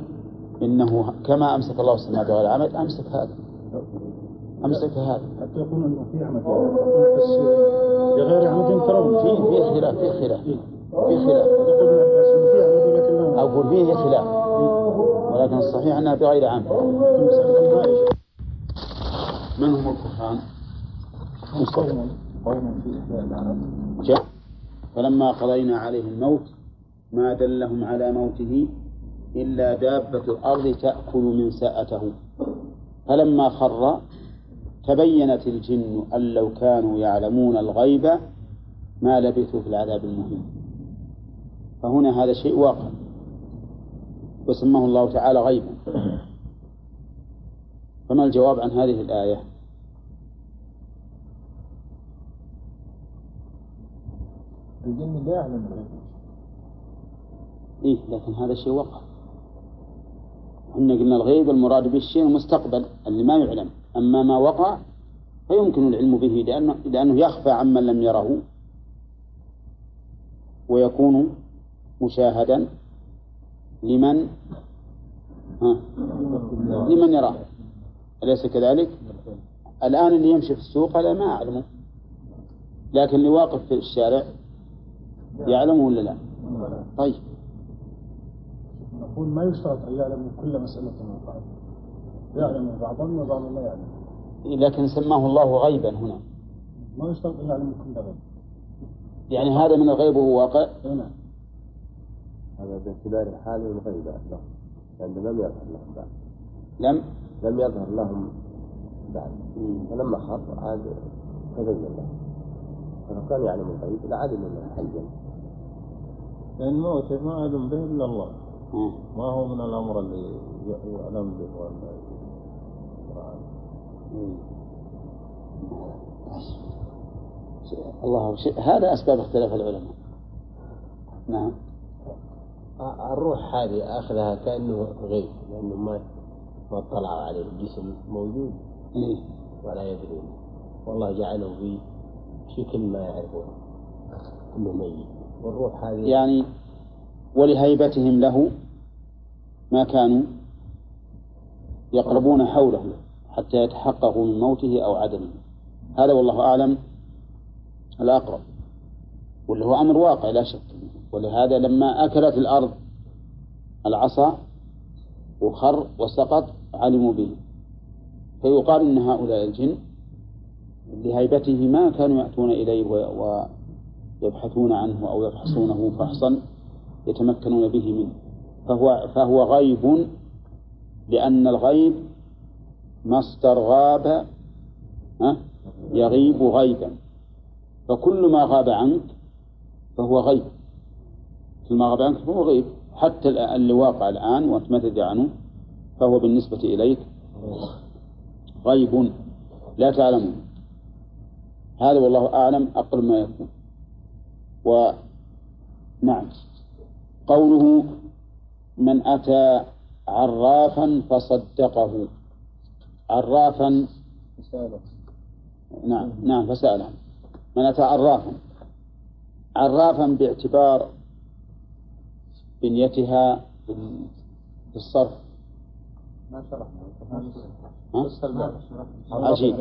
Speaker 1: إنه كما أمسك الله السماء بغير عمد أمسك هذا. أمسك هذا.
Speaker 5: حتى يقول إنه في بس بغير عمد ترون.
Speaker 1: في في خلاف في خلاف. في خلاف. أقول فيه خلاف. ولكن الصحيح أنها بغير عمد من هم الكفار؟
Speaker 5: قوم قوم في
Speaker 1: جاء فلما قضينا عليه الموت ما دلهم على موته إلا دابة الأرض تأكل من سأته فلما خر تبينت الجن أن لو كانوا يعلمون الغيب ما لبثوا في العذاب المهين. فهنا هذا شيء واقع. وسماه الله تعالى غيبا. فما الجواب عن هذه الآية؟
Speaker 5: الجن لا يعلم الغيب.
Speaker 1: إيه لكن هذا شيء وقع. إحنا قلنا الغيب المراد به الشيء المستقبل اللي ما يعلم. أما ما وقع فيمكن العلم به لأنه, لأنه يخفى عمن لم يره ويكون مشاهدا لمن؟ ها؟ لمن يراه؟ أليس كذلك؟ الآن اللي يمشي في السوق هذا ما أعلمه. لكن اللي واقف في الشارع يعلمه ولا لا؟ طيب.
Speaker 5: نقول ما يشترط أن يعلم كل مسألة وقعت يعلم بعضا وبعضا لا يعلم.
Speaker 1: لكن سماه الله غيبا هنا.
Speaker 5: ما يشترط أن يعلم كل غيب.
Speaker 1: يعني هذا من الغيب وهو واقع؟
Speaker 5: نعم.
Speaker 3: هذا باعتبار الحال والغيب لهم لأنه لم يظهر لهم بعد.
Speaker 1: لم؟
Speaker 3: لم يظهر لهم بعد. فلما خاف عاد تبين لهم فلو كان يعلم الغيب لعلم انه حيا
Speaker 2: لأن موته ما علم به إلا الله.
Speaker 3: ما هو من الأمر اللي يعلم به ولا
Speaker 1: الله هذا أسباب اختلاف العلماء. نعم.
Speaker 6: الروح هذه أخذها كأنه غيب لأنه ما ما اطلعوا عليه الجسم موجود.
Speaker 1: إيه.
Speaker 6: ولا يدرون والله جعله في شكل ما يعرفون إنه ميت. والروح هذه
Speaker 1: يعني ولهيبتهم له ما كانوا يقربون حوله حتى يتحققوا من موته أو عدمه. هذا والله أعلم الأقرب. واللي هو أمر واقع لا شك. ولهذا لما أكلت الأرض العصا وخر وسقط علموا به. فيقال إن هؤلاء الجن لهيبته ما كانوا يأتون إليه ويبحثون عنه أو يفحصونه فحصا يتمكنون به منه. فهو فهو غيب لأن الغيب مصدر غاب يغيب غيبا. فكل ما غاب عنك فهو غيب. ما غاب عنك فهو غيب. حتى اللي واقع الآن وأنت ما تدري عنه فهو بالنسبة إليك غيب. لا تعلمه هذا والله أعلم أقرب ما يكون. ونعم قوله من أتى عرافا فصدقه. عرافا. نعم نعم فسأله. من أتى عرافا. عرافا باعتبار بنيتها في الصرف
Speaker 5: ما شرحنا.
Speaker 1: عجيب.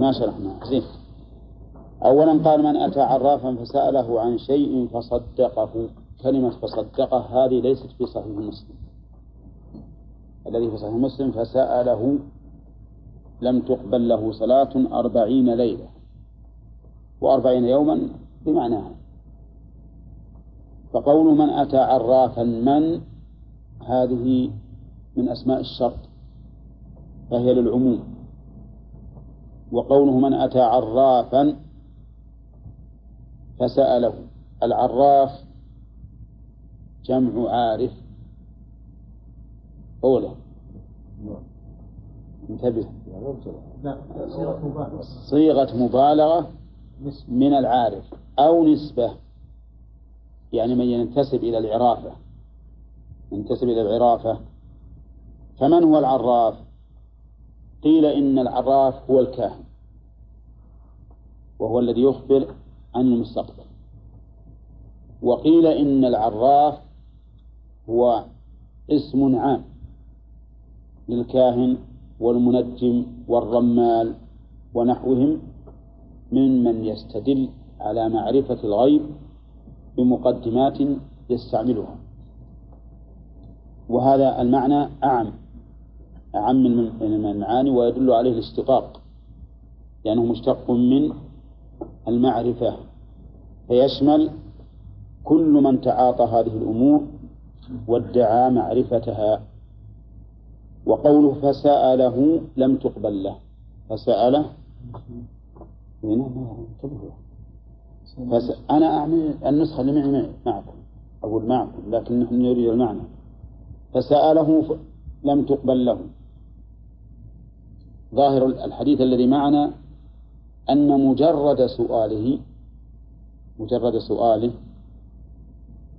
Speaker 1: ما شرحنا. زين أولا قال من أتى عرافا فسأله عن شيء فصدقه. كلمة فصدقه هذه ليست في صحيح مسلم. الذي في صحيح مسلم فسأله لم تقبل له صلاة أربعين ليلة. وأربعين يوما بمعناها فقول من أتى عرافا من؟ هذه من أسماء الشرط فهي للعموم. وقوله من أتى عرافا فسأله. العراف جمع عارف. أولى انتبه.
Speaker 5: مبالغة.
Speaker 1: صيغة مبالغة من العارف أو نسبة. يعني من ينتسب إلى العرافة ينتسب إلى العرافة فمن هو العراف؟ قيل إن العراف هو الكاهن وهو الذي يخبر عن المستقبل وقيل إن العراف هو اسم عام للكاهن والمنجم والرمال ونحوهم ممن يستدل على معرفة الغيب بمقدمات يستعملها. وهذا المعنى أعم. أعم من المعاني ويدل عليه الاشتقاق لأنه مشتق من المعرفة. فيشمل كل من تعاطى هذه الأمور وادعى معرفتها. وقوله فسأله لم تقبل له. فسأله. فس... أنا أعمل النسخة اللي معي معكم. أقول معكم لكن نحن نريد المعنى. فسأله. لم تقبل له. ظاهر الحديث الذي معنا أن مجرد سؤاله مجرد سؤاله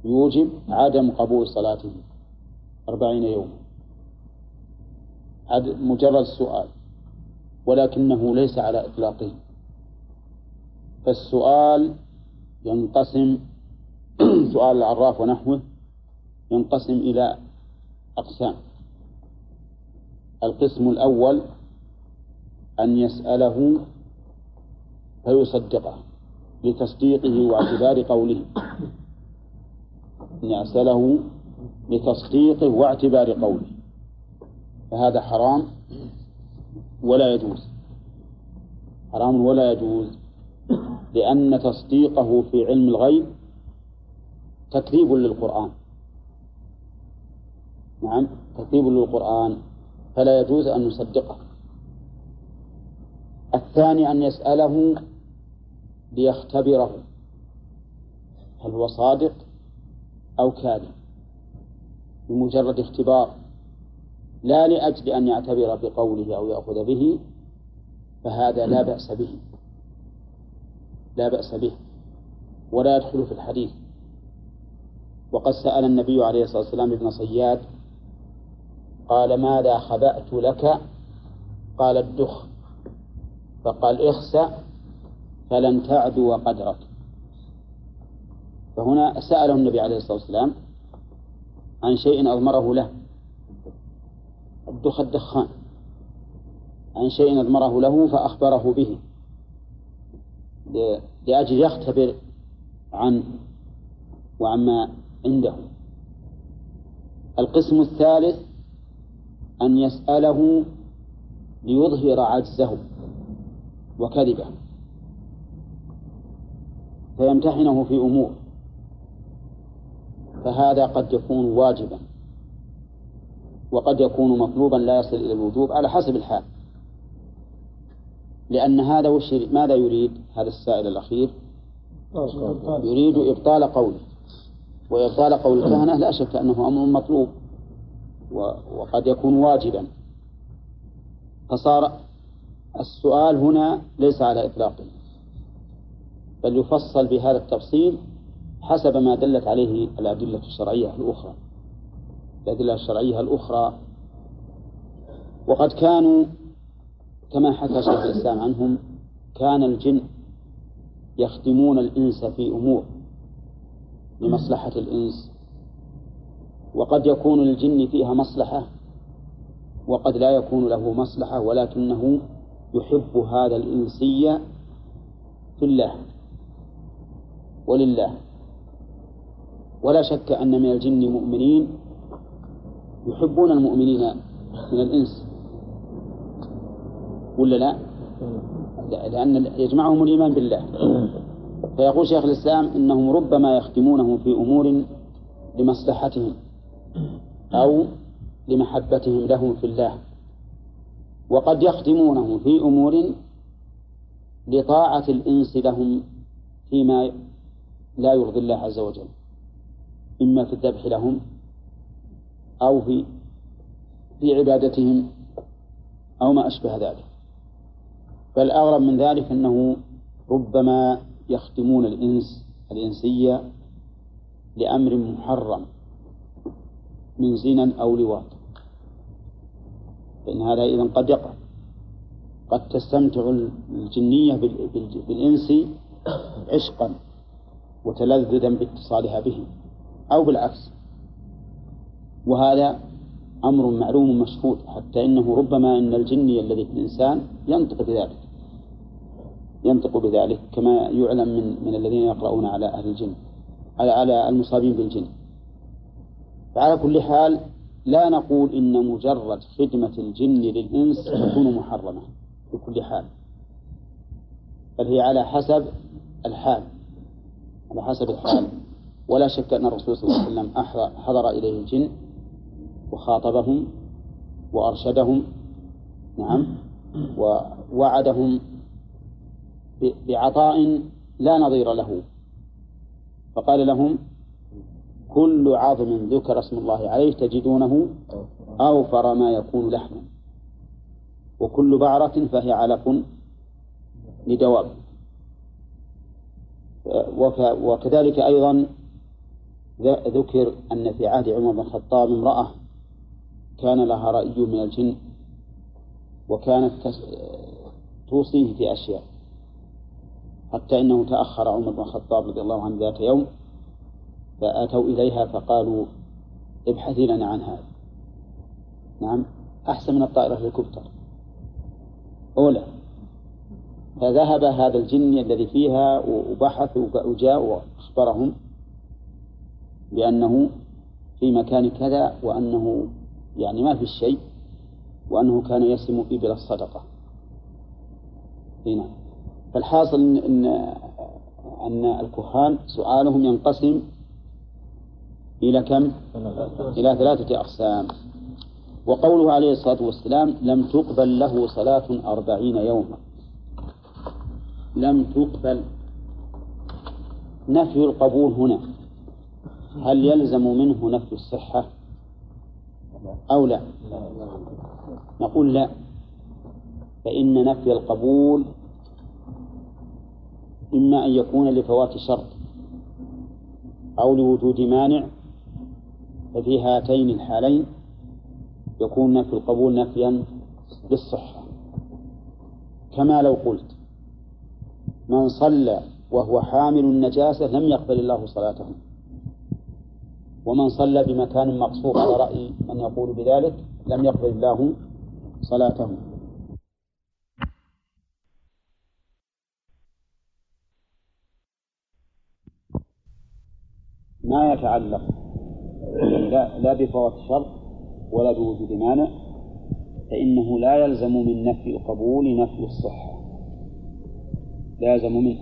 Speaker 1: يوجب عدم قبول صلاته أربعين يوما. مجرد السؤال ولكنه ليس على إطلاقه. فالسؤال ينقسم *clears throat* سؤال العراف ونحوه ينقسم إلى أقسام. القسم الأول أن يسأله فيصدقه لتصديقه واعتبار قوله. أن يسأله لتصديقه واعتبار قوله. فهذا حرام ولا يجوز. حرام ولا يجوز. لأن تصديقه في علم الغيب تكذيب للقرآن. نعم تكذيب للقرآن فلا يجوز أن نصدقه الثاني أن يسأله ليختبره هل هو صادق أو كاذب؟ بمجرد اختبار لا لأجل أن يعتبر بقوله أو يأخذ به فهذا لا بأس به. لا بأس به ولا يدخل في الحديث. وقد سأل النبي عليه الصلاة والسلام ابن صياد قال ماذا خبأت لك؟ قال الدخ. فقال اخسأ فلن تعدو قدرك. فهنا سأله النبي عليه الصلاة والسلام عن شيء أضمره له. الدخ الدخان. عن شيء أضمره له فأخبره به. لأجل يختبر عنه وعما عنده. القسم الثالث أن يسأله ليظهر عجزه وكذبه فيمتحنه في أمور فهذا قد يكون واجبا وقد يكون مطلوبا لا يصل إلى الوجوب على حسب الحال لأن هذا ماذا يريد؟ هذا السائل الأخير. يريد إبطال قوله وإبطال قول الكهنة لا شك أنه أمر مطلوب وقد يكون واجبا. فصار السؤال هنا ليس على إطلاقه بل يفصل بهذا التفصيل حسب ما دلت عليه الأدلة الشرعية الأخرى. الأدلة الشرعية الأخرى. وقد كانوا كما حكى شيخ الإسلام عنهم كان الجن يخدمون الإنس في أمور لمصلحة الإنس. وقد يكون للجن فيها مصلحة وقد لا يكون له مصلحة ولكنه يحب هذا الإنسية في الله ولله. ولا شك أن من الجن مؤمنين يحبون المؤمنين من الإنس. ولا لا؟ لأن يجمعهم الإيمان بالله. *coughs* فيقول شيخ الإسلام إنهم ربما يخدمونه في أمور لمصلحتهم أو لمحبتهم لهم في الله. وقد يخدمونه في أمور لطاعة الإنس لهم فيما لا يرضي الله عز وجل. إما في الذبح لهم أو في في عبادتهم أو ما أشبه ذلك. فالأغرب من ذلك أنه ربما يخدمون الإنس الإنسية لأمر محرم من زنا أو لواط. فإن هذا إذا قد يقع. قد تستمتع الجنية بالإنس عشقا وتلذذا باتصالها به أو بالعكس. وهذا أمر معلوم مشهود حتى إنه ربما أن الجني الذي في الإنسان ينطق بذلك. ينطق بذلك كما يعلم من من الذين يقرؤون على أهل الجن على على المصابين بالجن. فعلى كل حال لا نقول إن مجرد خدمة الجن للإنس تكون محرمة بكل حال. بل هي على حسب الحال على حسب الحال. ولا شك أن الرسول صلى الله عليه وسلم حضر إليه الجن. وخاطبهم وأرشدهم نعم ووعدهم بعطاء لا نظير له. فقال لهم كل عظم ذكر اسم الله عليه تجدونه أوفر ما يكون لحما وكل بعرة فهي علف لدواب. وكذلك أيضا ذكر أن في عهد عمر بن الخطاب امرأة كان لها رأي من الجن وكانت توصيه في أشياء. حتى إنه تأخر عمر بن الخطاب رضي الله عنه ذات يوم فأتوا إليها فقالوا ابحثي لنا عن هذا. نعم أحسن من الطائرة الهليكوبتر. أولى فذهب هذا الجن الذي فيها وبحث وجاء وأخبرهم بأنه في مكان كذا وأنه يعني ما في شيء وأنه كان يسم إبل الصدقة. هنا فالحاصل إن أن الكهان سؤالهم ينقسم إلى كم؟ إلى ثلاثة أقسام. وقوله عليه الصلاة والسلام لم تقبل له صلاة أربعين يوما. لم تقبل. نفي القبول هنا. هل يلزم منه نفي الصحة؟ أو لا؟ نقول لا. فإن نفي القبول إما أن يكون لفوات شرط أو لوجود مانع ففي هاتين الحالين يكون نفي القبول نفيا للصحة. كما لو قلت من صلى وهو حامل النجاسة لم يقبل الله صلاته. ومن صلى بمكان مقصور على رأي من يقول بذلك لم يقبل الله صلاته. ما يتعلق لا, لا بفوات الشرط ولا بوجود مانع فإنه لا يلزم من نفي القبول نفي الصحة. لا يلزم منه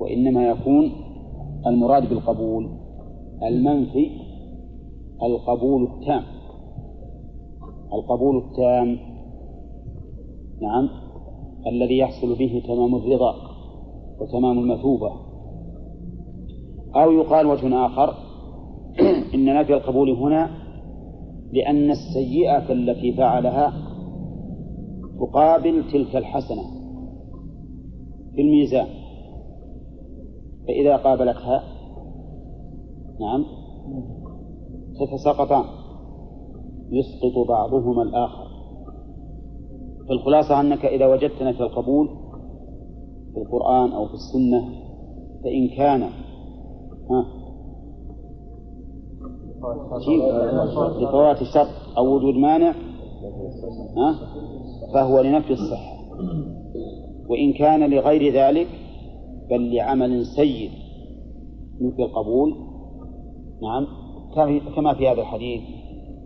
Speaker 1: وإنما يكون المراد بالقبول المنفي القبول التام. القبول التام نعم الذي يحصل به تمام الرضا وتمام المثوبة. أو يقال وجه آخر *clears throat* إن نفي القبول هنا لأن السيئة التي فعلها تقابل تلك الحسنة في الميزان فإذا قابلتها نعم. تتساقطان يسقط بعضهما الآخر. فالخلاصة أنك إذا وجدت نفي القبول في القرآن أو في السنة فإن كان ها لفوات الشرط أو وجود مانع ها فهو لنفي الصحة. وإن كان لغير ذلك بل لعمل سيء مثل القبول. نعم. كما في هذا الحديث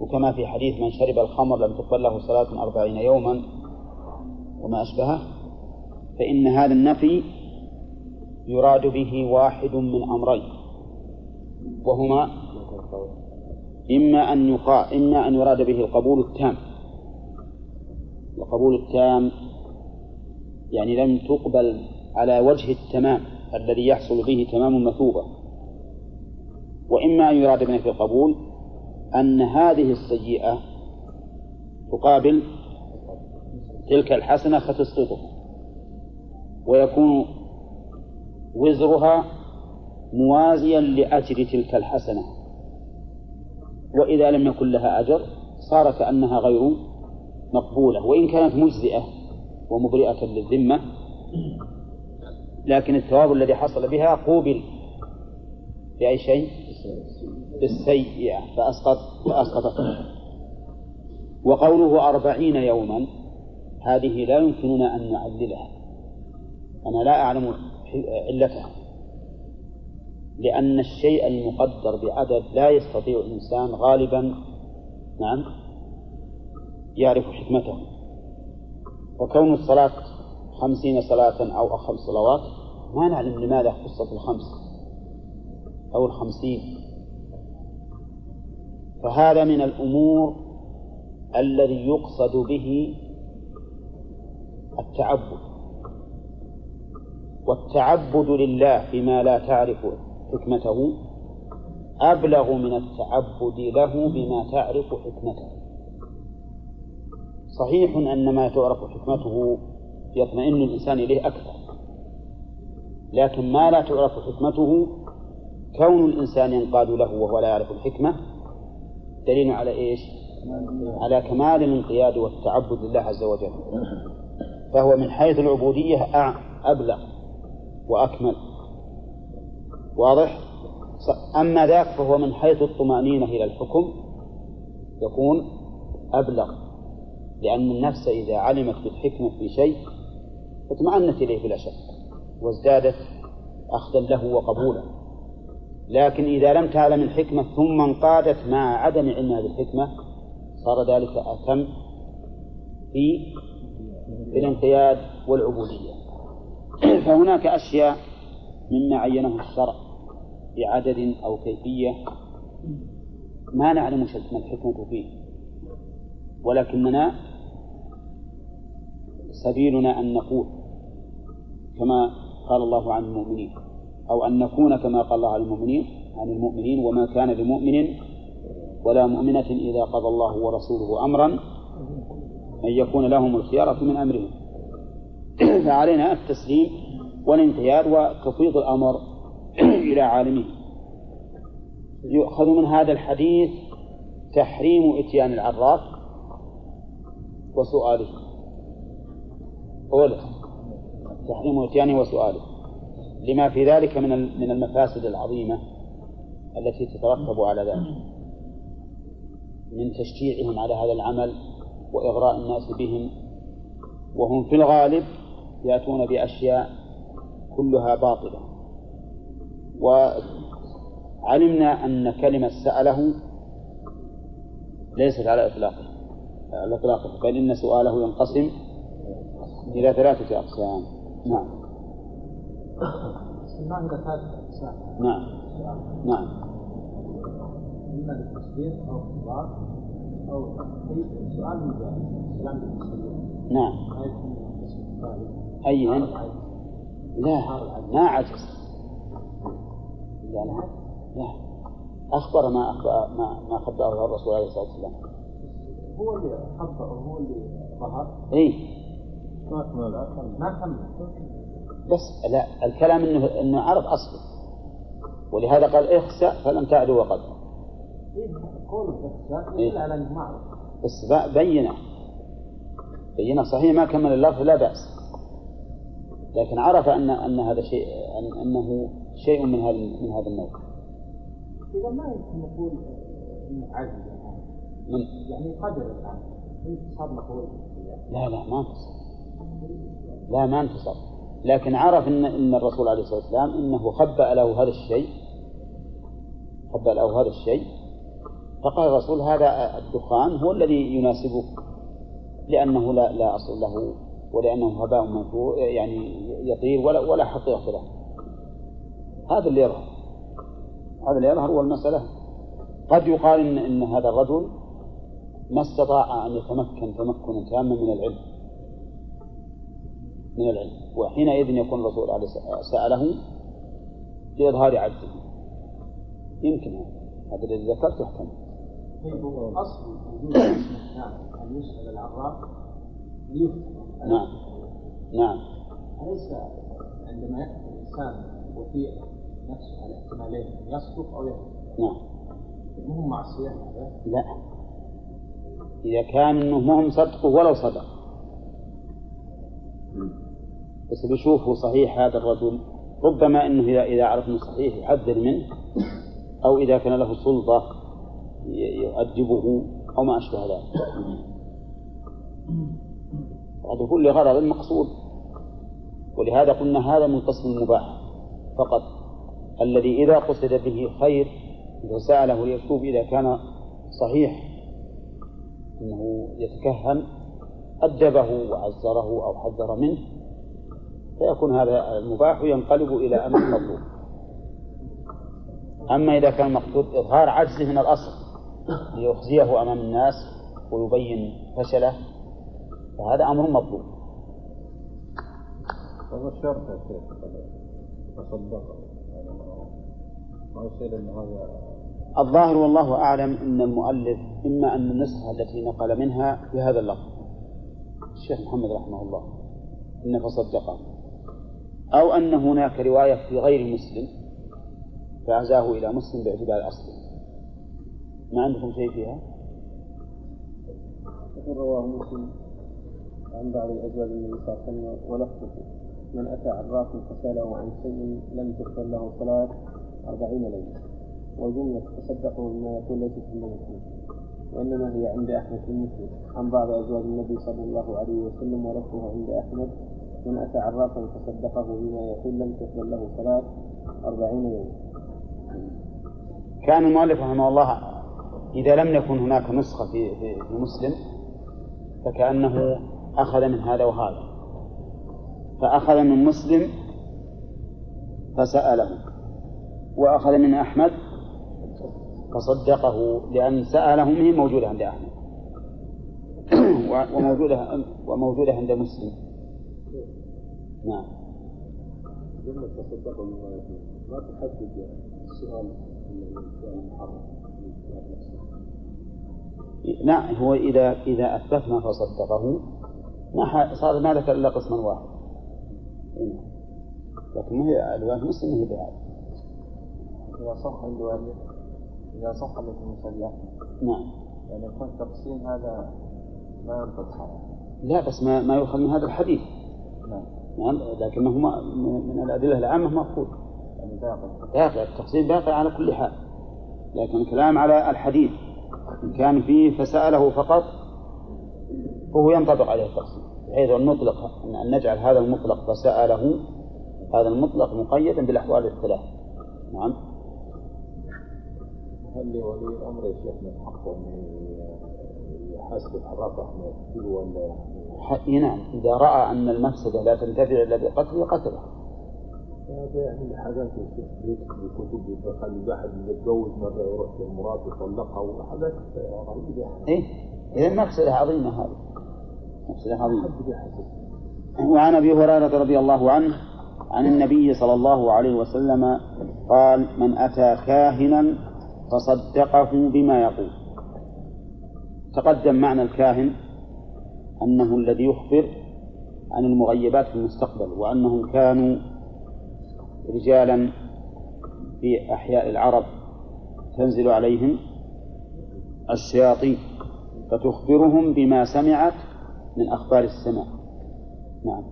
Speaker 1: وكما في حديث من شرب الخمر لم تقبل له صلاة أربعين يوما وما أشبهه فإن هذا النفي يراد به واحد من أمرين. وهما إما أن يقال إما أن يراد به القبول التام. القبول التام يعني لم تقبل على وجه التمام الذي يحصل به تمام المثوبة. وإما أن يراد بنفي القبول أن هذه السيئة تقابل تلك الحسنة فتسقطه ويكون وزرها موازيا لأجر تلك الحسنة. وإذا لم يكن لها أجر صار كأنها غير مقبولة وإن كانت مجزئة ومبرئة للذمة لكن الثواب الذي حصل بها قوبل بأي شيء بالسيئة فأسقط فأسقطته وقوله أربعين يوما هذه لا يمكننا أن نعللها أنا لا أعلم علتها. لأن الشيء المقدر بعدد لا يستطيع الإنسان غالبا نعم يعرف حكمته. وكون الصلاة خمسين صلاة أو خمس صلوات ما نعلم لماذا خصت الخمس. أو الخمسين. فهذا من الأمور الذي يقصد به التعبد. والتعبد لله بما لا تعرف حكمته أبلغ من التعبد له بما تعرف حكمته. صحيح أن ما تعرف حكمته يطمئن الإنسان إليه أكثر لكن ما لا تعرف حكمته كون الإنسان ينقاد له وهو لا يعرف الحكمة دليل على إيش؟ على كمال الانقياد والتعبد لله عز وجل. فهو من حيث العبودية أبلغ وأكمل. واضح؟ أما ذاك فهو من حيث الطمأنينة إلى الحكم يكون أبلغ. لأن النفس إذا علمت بالحكمة في شيء اطمأنت إليه بلا شك وازدادت أخذا له وقبولا. لكن إذا لم تعلم الحكمة ثم انقادت مع عدم علمها بالحكمة صار ذلك أتم في الانقياد والعبودية. *clears throat* فهناك أشياء مما عينه الشرع بعدد أو كيفية ما نعلم ما الحكمة فيه. ولكننا سبيلنا أن نقول كما قال الله عن المؤمنين. أو أن نكون كما قال الله عن المؤمنين عن المؤمنين وما كان لمؤمن ولا مؤمنة إذا قضى الله ورسوله أمرا أن يكون لهم الخيارة من أمرهم. *clears throat* فعلينا التسليم والانقياد وتفويض الأمر *clears throat* إلى عالمه. يؤخذ من هذا الحديث تحريم إتيان العراف وسؤاله. أولا تحريم إتيانه وسؤاله. لما في ذلك من من المفاسد العظيمة التي تترتب على ذلك. من تشجيعهم على هذا العمل وإغراء الناس بهم. وهم في الغالب يأتون بأشياء كلها باطلة. وعلمنا أن كلمة سأله ليست على إطلاقه. على إطلاقه بل إن سؤاله ينقسم إلى ثلاثة أقسام. نعم. نعم نعم
Speaker 4: إما للتصديق أو إخبار أو تحقيق سؤال من كلام
Speaker 1: نعم أي. لا ما عجز لا لا لا أخبر ما أخبر ما ما خبره الرسول عليه الصلاة والسلام
Speaker 4: هو اللي خبر هو اللي ظهر
Speaker 1: إيه
Speaker 3: ما كمل
Speaker 4: ما كمل
Speaker 1: بس لا الكلام إنه إنه عرف اصله ولهذا قال اخسأ فلم تعدو وقد.
Speaker 4: إيه.
Speaker 1: بس بينه. بينه صحيح ما كمل اللفظ لا بأس. لكن عرف أن أن هذا شيء أن أنه شيء من هذا من هذا النوع.
Speaker 4: إذا ما يمكن نقول عجز الآن
Speaker 1: من؟
Speaker 4: يعني قدر الآن. انتصار مقبول.
Speaker 1: لا لا ما انتصر. لا ما انتصر. لكن عرف ان إن الرسول عليه الصلاة والسلام إنه خبأ له هذا الشيء. خبأ له هذا الشيء. فقال الرسول هذا الدخان هو الذي يناسبك لأنه لا لا أصل له ولأنه هباء منثور يعني يطير ولا ولا حقيقة له. هذا اللي يظهر. هذا اللي يظهر والمساله قد يقال ان إن هذا الرجل ما استطاع أن يتمكن تمكنا تاما من العلم. من العلم وحينئذ يكون الرسول عليه سأله لإظهار عجزه. يمكن هذا. هذا الذي ذكرت يحتمل
Speaker 4: طيب هو أصل أن يسأل ليفتح
Speaker 1: نعم. نعم.
Speaker 4: أليس عندما يأتي الإنسان وفي نفسه على إحتمالين يصدق أو يكذب؟
Speaker 1: نعم.
Speaker 4: مو معصية هذا؟
Speaker 1: لا. إذا كان إنه ما هم صدقوا ولو صدق. بس بيشوفوا صحيح هذا الرجل ربما إنه اذا إذا عرف انه صحيح يحذر منه أو إذا كان له سلطة يؤدبه أو ما أشبه ذلك. هذا كل غرض مقصود ولهذا قلنا هذا من قسم المباح فقط الذي إذا قصد به خير إذا سأله ليشوف إذا كان صحيح إنه يتكهن أدبه وعزره أو حذر منه. فيكون هذا المباح ينقلب إلى أمر مطلوب. أما إذا كان المقصود إظهار عجزه من الأصل ليخزيه أمام الناس ويبين فشله فهذا أمر مطلوب.
Speaker 3: هذا الشرط يا شيخ تصدق. يعني ما يصير إن هذا
Speaker 1: الظاهر والله أعلم أن المؤلف إما أن النسخة التي نقل منها بهذا اللفظ. الشيخ محمد رحمه الله إن فصدقه أو أن هناك رواية في غير مسلم فعزاه إلى مسلم باعتبار أصله. ما عندكم شيء فيها؟
Speaker 2: يقول رواه مسلم عن بعض الأزواج النبي صلى الله عليه وسلم ولفظه. من أتى عرافا فسأله عن شيء لم تغفر له صلاة أربعين ليلة. وجملة تصدقه بما يكون ليست عند مسلم وإنما هي عند أحمد في مسلم. عن بعض أزواج النبي صلى الله عليه وسلم ولفظه عند أحمد. من أتى عرافا فصدقه بما يقول لم تغفر له صلاة أربعين يوما
Speaker 1: كان المؤلف رحمه الله إذا لم يكن هناك نسخة في, في, مسلم فكأنه أخذ من هذا وهذا. فأخذ من مسلم فسأله وأخذ من أحمد فصدقه لأن سأله منه موجودة عند أحمد. *clears throat* وموجودة وموجودة عند مسلم. نعم.
Speaker 2: ما تحدد السؤال السؤال المحرم
Speaker 1: لا هو إذا إذا أثبتنا فصدقه ما صار ما ذكر إلا قسما واحد. لكن ما هي رواية مسلم هي بهذا
Speaker 2: إذا صح الوالد إذا صح المسلح
Speaker 1: نعم.
Speaker 2: يعني يكون التقسيم هذا ما ينطق صحيح
Speaker 1: لا بس ما ما يؤخذ من هذا الحديث.
Speaker 2: نعم.
Speaker 1: نعم. لكنه ما من من الأدلة العامة مأخوذ
Speaker 2: يعني باقي.
Speaker 1: التقسيم باقي على كل حال. لكن الكلام على الحديث. إن كان فيه فسأله فقط فهو ينطبق عليه التقسيم بحيث أن نطلق أن نجعل هذا المطلق فسأله هذا المطلق مقيدا بالأحوال الثلاث. نعم.
Speaker 3: هل لولي الأمر يا شيخ من حقه انه يحاسب انه يقتل ولا
Speaker 1: نعم إذا رأى أن المفسدة لا تنتفع إلا بقتله قتله.
Speaker 3: هذا يعني حاجات يا شيخ بيكتب كتب يخلي الواحد يتجوز مره يروح للمراه يطلقها وحاجات يعني
Speaker 1: إيه إذا مفسدة عظيمة هذه. مفسدة عظيمة. وعن أبي هريرة رضي الله عنه عن النبي صلى الله عليه وسلم قال من أتى كاهنا فصدقه بما يقول. تقدم معنى الكاهن. أنه الذي يخبر عن المغيبات في المستقبل وأنهم كانوا رجالا في أحياء العرب تنزل عليهم الشياطين فتخبرهم بما سمعت من أخبار السماء. نعم.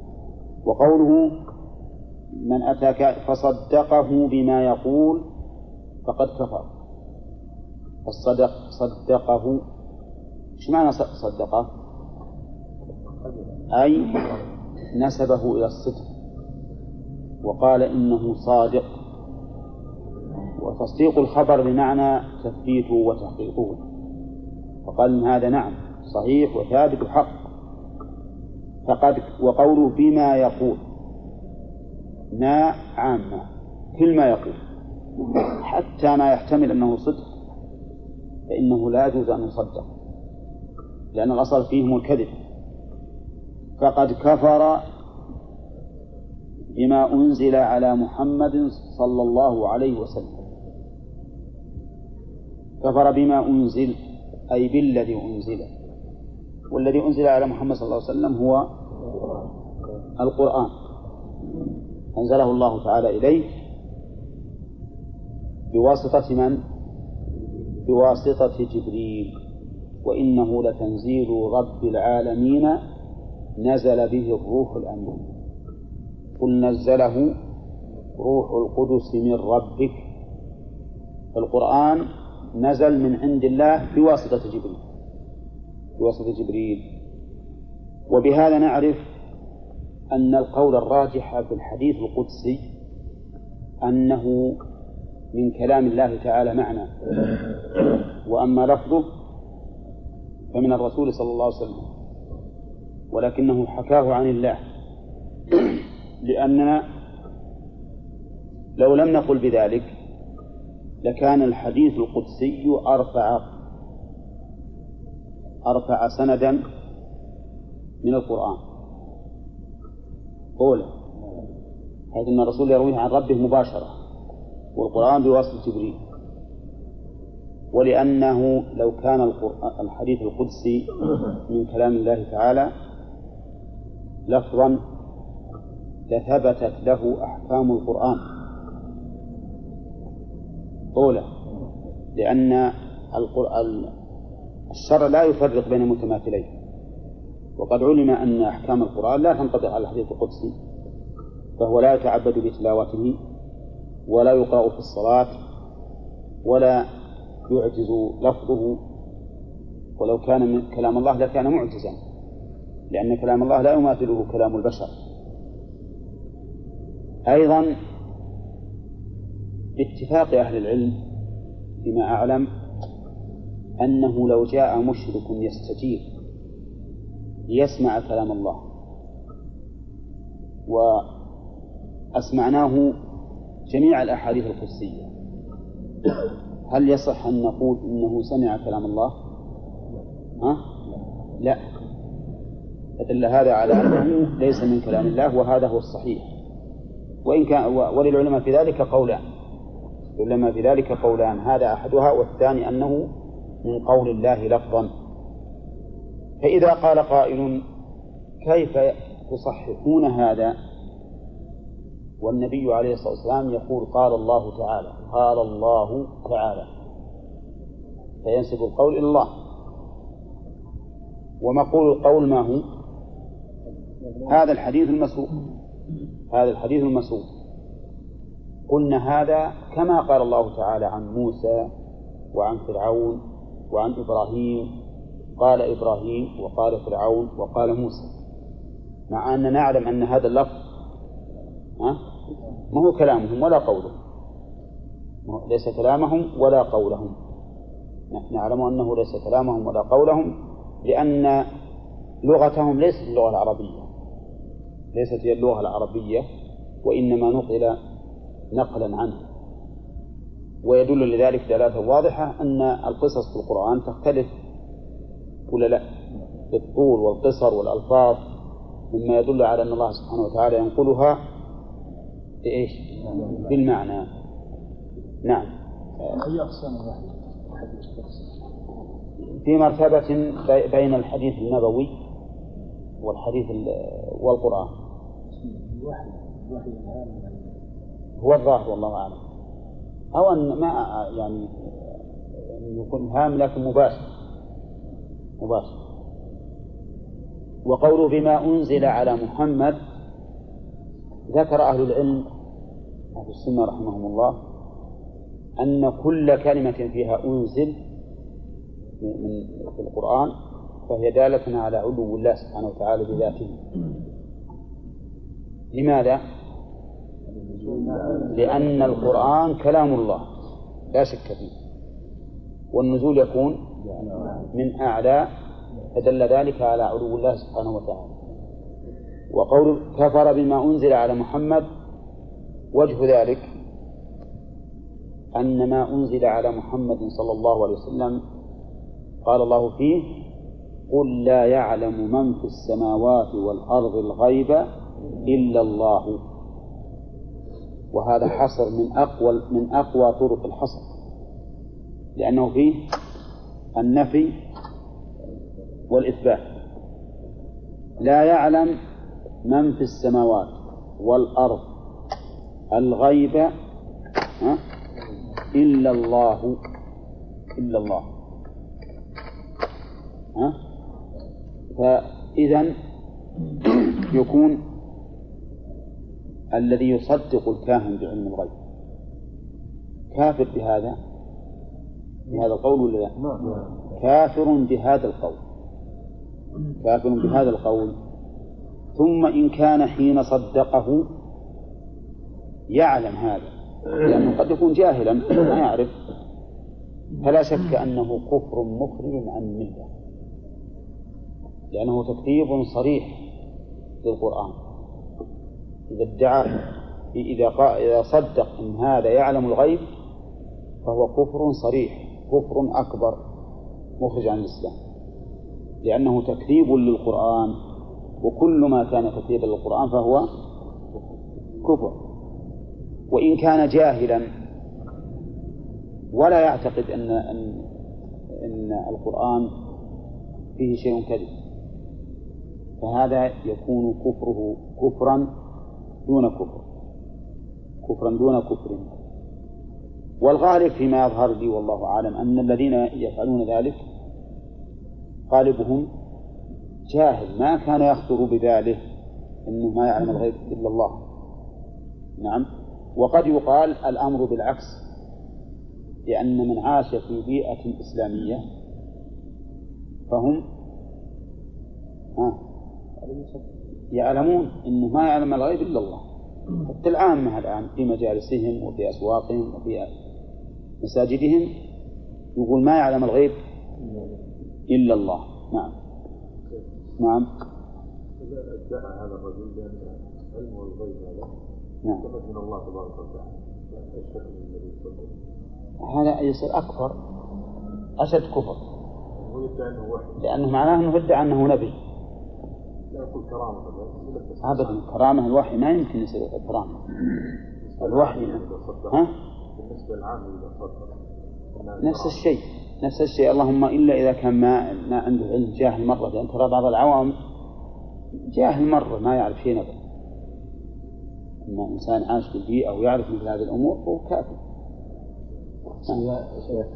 Speaker 1: وقوله من أتاك فصدقه بما يقول فقد كفر. فالصدق صدقه. إيش معنى صدقه؟ أي نسبه إلى الصدق. وقال إنه صادق. وتصديق الخبر بمعنى تثبيته وتحقيقه. فقال إن هذا نعم صحيح وثابت وحق فقد وقوله بما يقول. ما عامة كل ما يقول. حتى ما يحتمل أنه صدق فإنه لا يجوز أن يصدق. لأن الأصل فيهم الكذب. فقد كفر بما أنزل على محمد صلى الله عليه وسلم. كفر بما أنزل أي بالذي أنزل. والذي أنزل على محمد صلى الله عليه وسلم هو القرآن. أنزله الله تعالى إليه. بواسطة من؟ بواسطة جبريل. وإنه لتنزيل رب العالمين نزل به الروح الأمين. قل نزله روح القدس من ربك. القرآن نزل من عند الله بواسطة جبريل. بواسطة جبريل. وبهذا نعرف أن القول الراجح في الحديث القدسي أنه من كلام الله تعالى معنى. وأما لفظه فمن الرسول صلى الله عليه وسلم. ولكنه حكاه عن الله. لأننا لو لم نقل بذلك لكان الحديث القدسي أرفع أرفع سندا من القرآن. أولى حيث أن الرسول يرويه عن ربه مباشرة والقرآن بواسطة جبريل. ولأنه لو كان الحديث القدسي من كلام الله تعالى لفظا لثبتت له أحكام القرآن. أولى لأن القرآن الشرع لا يفرق بين المتماثلين. وقد علم أن أحكام القرآن لا تنطبق على الحديث القدسي فهو لا يتعبد بتلاوته ولا يقرأ في الصلاة ولا يعجز لفظه. ولو كان من كلام الله لكان معجزا. لأن كلام الله لا يماثله كلام البشر أيضا باتفاق أهل العلم فيما أعلم أنه لو جاء مشرك يستجيب ليسمع كلام الله وأسمعناه جميع الأحاديث القدسية هل يصح أن نقول إنه سمع كلام الله؟ ها؟ لا فدل هذا على أنه ليس من كلام الله وهذا هو الصحيح. وإن كان وللعلماء في ذلك قولان. العلماء في ذلك قولان. هذا أحدها والثاني أنه من قول الله لفظا. فإذا قال قائل كيف تصححون هذا؟ والنبي عليه الصلاة والسلام يقول قال الله تعالى. قال الله تعالى. فينسب القول إلى الله. ومقول القول ما هو؟ هذا الحديث المسروق. هذا الحديث المسروق. قلنا هذا كما قال الله تعالى عن موسى وعن فرعون وعن إبراهيم. قال إبراهيم وقال فرعون وقال موسى. مع أننا نعلم أن هذا اللفظ ما هو كلامهم ولا قولهم. ليس كلامهم ولا قولهم. نعلم أنه ليس كلامهم ولا قولهم لأن لغتهم ليست اللغة العربية. ليست هي اللغة العربية وإنما نقل نقلا عنه ويدل لذلك دلالة واضحة أن القصص في القرآن تختلف ولا لا بالطول والقصر والألفاظ مما يدل على أن الله سبحانه وتعالى ينقلها بإيش؟ بالمعنى نعم
Speaker 4: أي أقسام الوحي؟
Speaker 1: في مرتبة بين الحديث النبوي والحديث والقرآن.
Speaker 4: الوحي الوحي
Speaker 1: هو الظاهر والله أعلم. أو أن ما يعني يكون هام لكن مباشر. مباشر. وقوله بما أنزل على محمد ذكر أهل العلم أهل السنة رحمهم الله أن كل كلمة فيها أنزل من في القرآن. فهي دالة على علو الله سبحانه وتعالى بذاته. لماذا؟ لأن القرآن كلام الله لا شك فيه. والنزول يكون من أعلى فدل ذلك على علو الله سبحانه وتعالى. وقول كفر بما أنزل على محمد وجه ذلك أن ما أنزل على محمد صلى الله عليه وسلم قال الله فيه قل لا يعلم من في السماوات والأرض الغيب إلا الله. وهذا حصر من أقوى من أقوى طرق الحصر. لأنه فيه النفي والإثبات. لا يعلم من في السماوات والأرض الغيب إلا الله. إلا الله. ها؟ فإذا يكون الذي يصدق الكاهن بعلم الغيب. كافر بهذا؟ بهذا القول ولا لا؟ كافر بهذا القول. كافر بهذا القول. ثم إن كان حين صدقه يعلم هذا. لأنه قد يكون جاهلا ما يعرف. فلا شك أنه كفر مخرج عن الملة لأنه تكذيب صريح للقرآن. إذا ادعى إذا إذا صدق أن هذا يعلم الغيب فهو كفر صريح كفر أكبر مخرج عن الإسلام. لأنه تكذيب للقرآن وكل ما كان تكذيبا للقرآن فهو كفر. وإن كان جاهلا ولا يعتقد أن أن أن القرآن فيه شيء كذب. فهذا يكون كفره كفرا دون كفر. كفرا دون كفر. والغالب فيما يظهر لي والله أعلم أن الذين يفعلون ذلك غالبهم جاهل. ما كان يخطر بباله أنه ما يعلم الغيب إلا الله. نعم. وقد يقال الأمر بالعكس لأن من عاش في بيئة إسلامية فهم يعلمون أنه ما يعلم الغيب إلا الله. حتى العامة الآن في مجالسهم وفي أسواقهم وفي مساجدهم يقول ما يعلم الغيب إلا الله. نعم. نعم.
Speaker 3: ادعى هذا الرجل بأن علمه الغيب هذا
Speaker 1: نعم.
Speaker 3: من الله تبارك وتعالى
Speaker 1: هذا يصير أكبر أشد كفر. لأنه معناه أنه ادعى أنه نبي
Speaker 3: لا يقول كرامة بس
Speaker 1: أبدا كرامة الوحي ما يمكن يصير كرامة. الوحي ها؟
Speaker 3: بالنسبة
Speaker 1: نفس الشيء نفس الشيء. اللهم إلا إذا كان ما, ما عنده علم جاهل مرة. لأن ترى بعض العوام جاهل مرة ما يعرف شيء أبدا. أما إنسان عاش في البيئة ويعرف مثل هذه الأمور فهو كافر.
Speaker 6: شيخ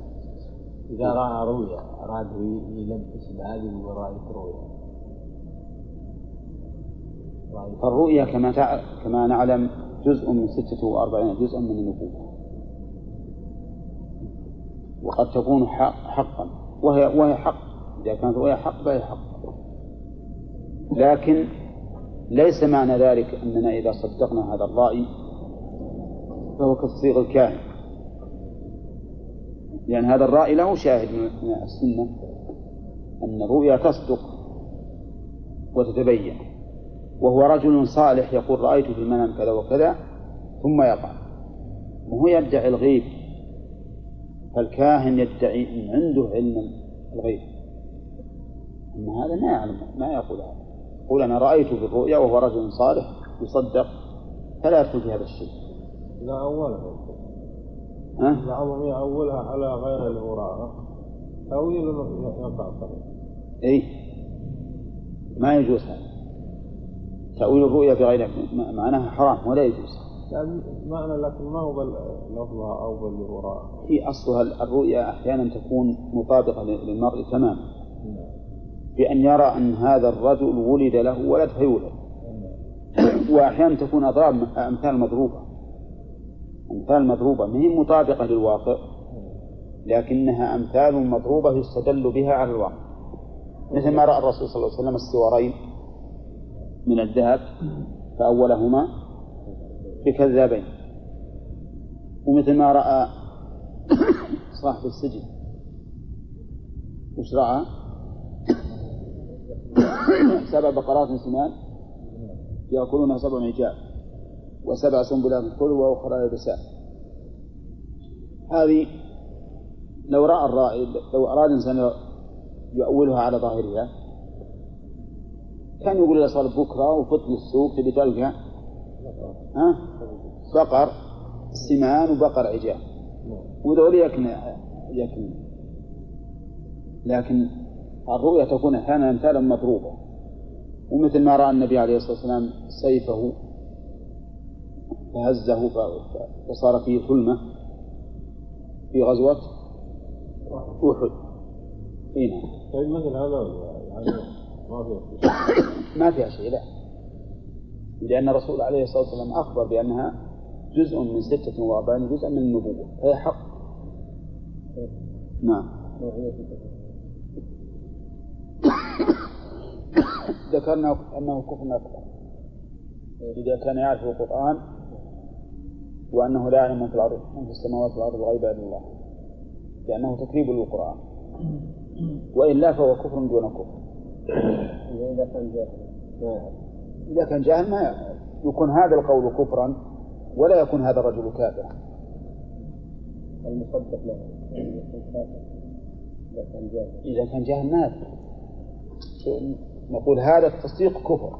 Speaker 6: إذا رأى رؤيا أراد يلبس بهذه وراء رؤيا.
Speaker 1: فالرؤيا كما. كما نعلم جزء من ستة وأربعين جزءا من النبوة. وقد تكون حقا. وهي وهي حق. إذا كانت رؤيا حق فهي حق. لكن ليس معنى ذلك أننا إذا صدقنا هذا الرأي فهو كتصديق الكاهن. لأن هذا الرأي له شاهد من السنة أن الرؤيا تصدق وتتبين. وهو رجل صالح يقول رأيت في المنام كذا وكذا ثم يقع. وهو يدعي الغيب؟ فالكاهن يدعي أن عنده علم الغيب. أما هذا ما يعلم ما يقول هذا. يقول أنا رأيت في الرؤيا وهو رجل صالح يصدق فلا يدخل في هذا الشيء.
Speaker 3: لا أولها.
Speaker 1: ها؟
Speaker 3: العظم يأولها على غير الوراء تأويل يقع. صحيح
Speaker 1: إيه. ما يجوز هذا. تأويل الرؤيا بغير معناها حرام ولا يجوز.
Speaker 3: يعني معنى لكن ما هو لفظها أو بالوراء
Speaker 1: في أصلها الرؤيا أحيانا تكون مطابقة للمرء تماما. بأن يرى أن هذا الرجل ولد له ولد فيولد. وأحيانا تكون أضراب أمثال مضروبة. أمثال مضروبة ما هي مطابقة للواقع لكنها أمثال مضروبة يستدل بها على الواقع. مثل ما رأى الرسول صلى الله عليه وسلم السوارين. من الذهب فأولهما بكذابين ومثل ما رأى صاحب السجن وش رأى؟ سبع بقرات سمان يأكلونها سبع عجاب وسبع سنبلات خضر وأخرى يبسات هذه لو رأى الرائد لو أراد إنسان يؤولها على ظاهرها كان يقول له صار بكرة وفت للسوق تبي تلقى؟ ها؟ بقر سمان وبقر عجاب وذول يكن يكن لكن الرؤيا تكون أحيانا أمثالا مضروبة ومثل ما رأى النبي عليه الصلاة والسلام سيفه فهزه فصار فيه ثلمة في غزوة أحد.
Speaker 3: نعم طيب مثل هذا يعني ما فيها
Speaker 1: شيء لا. لأن الرسول عليه الصلاة والسلام أخبر بأنها جزء من ستة وأربعين جزءا من النبوة. فهي حق. نعم. ذكرنا أنه كفر أكبر إذا كان يعرف القرآن وأنه لا يعلم من في الأرض من في السماوات والأرض الغيب إلا الله. لأنه تكذيب للقرآن. وإلا فهو كفر دون كفر.
Speaker 2: إذا كان جاهل
Speaker 1: إذا كان جاهل ما يكون هذا القول كفرا ولا يكون هذا الرجل كافرا.
Speaker 2: المصدق له إذا كان جاهل.
Speaker 1: إذا كان جاهل ما نقول هذا التصديق كفر.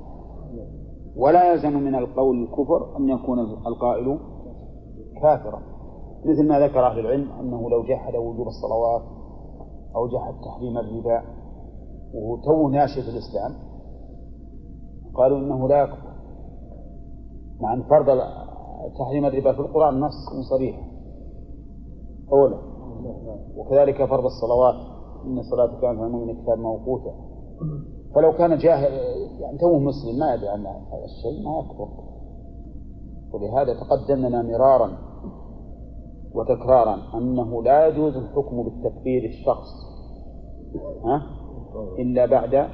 Speaker 1: ولا يلزم من القول الكفر أن يكون القائل كافرا. مثل ما ذكر أهل العلم أنه لو جحد وجوب الصلوات أو جحد تحريم الربا وهو تو ناشئ في الإسلام قالوا إنه لا يكفر. مع أن فرض تحريم الربا في القرآن نص صريح. أولا. وكذلك فرض الصلوات. إن الصلاة كانت على المؤمن كتاب موقوتا فلو كان جاهل يعني توه مسلم ما يدري عن هذا الشيء ما يكفر. ولهذا تقدم لنا مرارا وتكرارا أنه لا يجوز الحكم بالتكفير الشخص ها؟ إلا بعد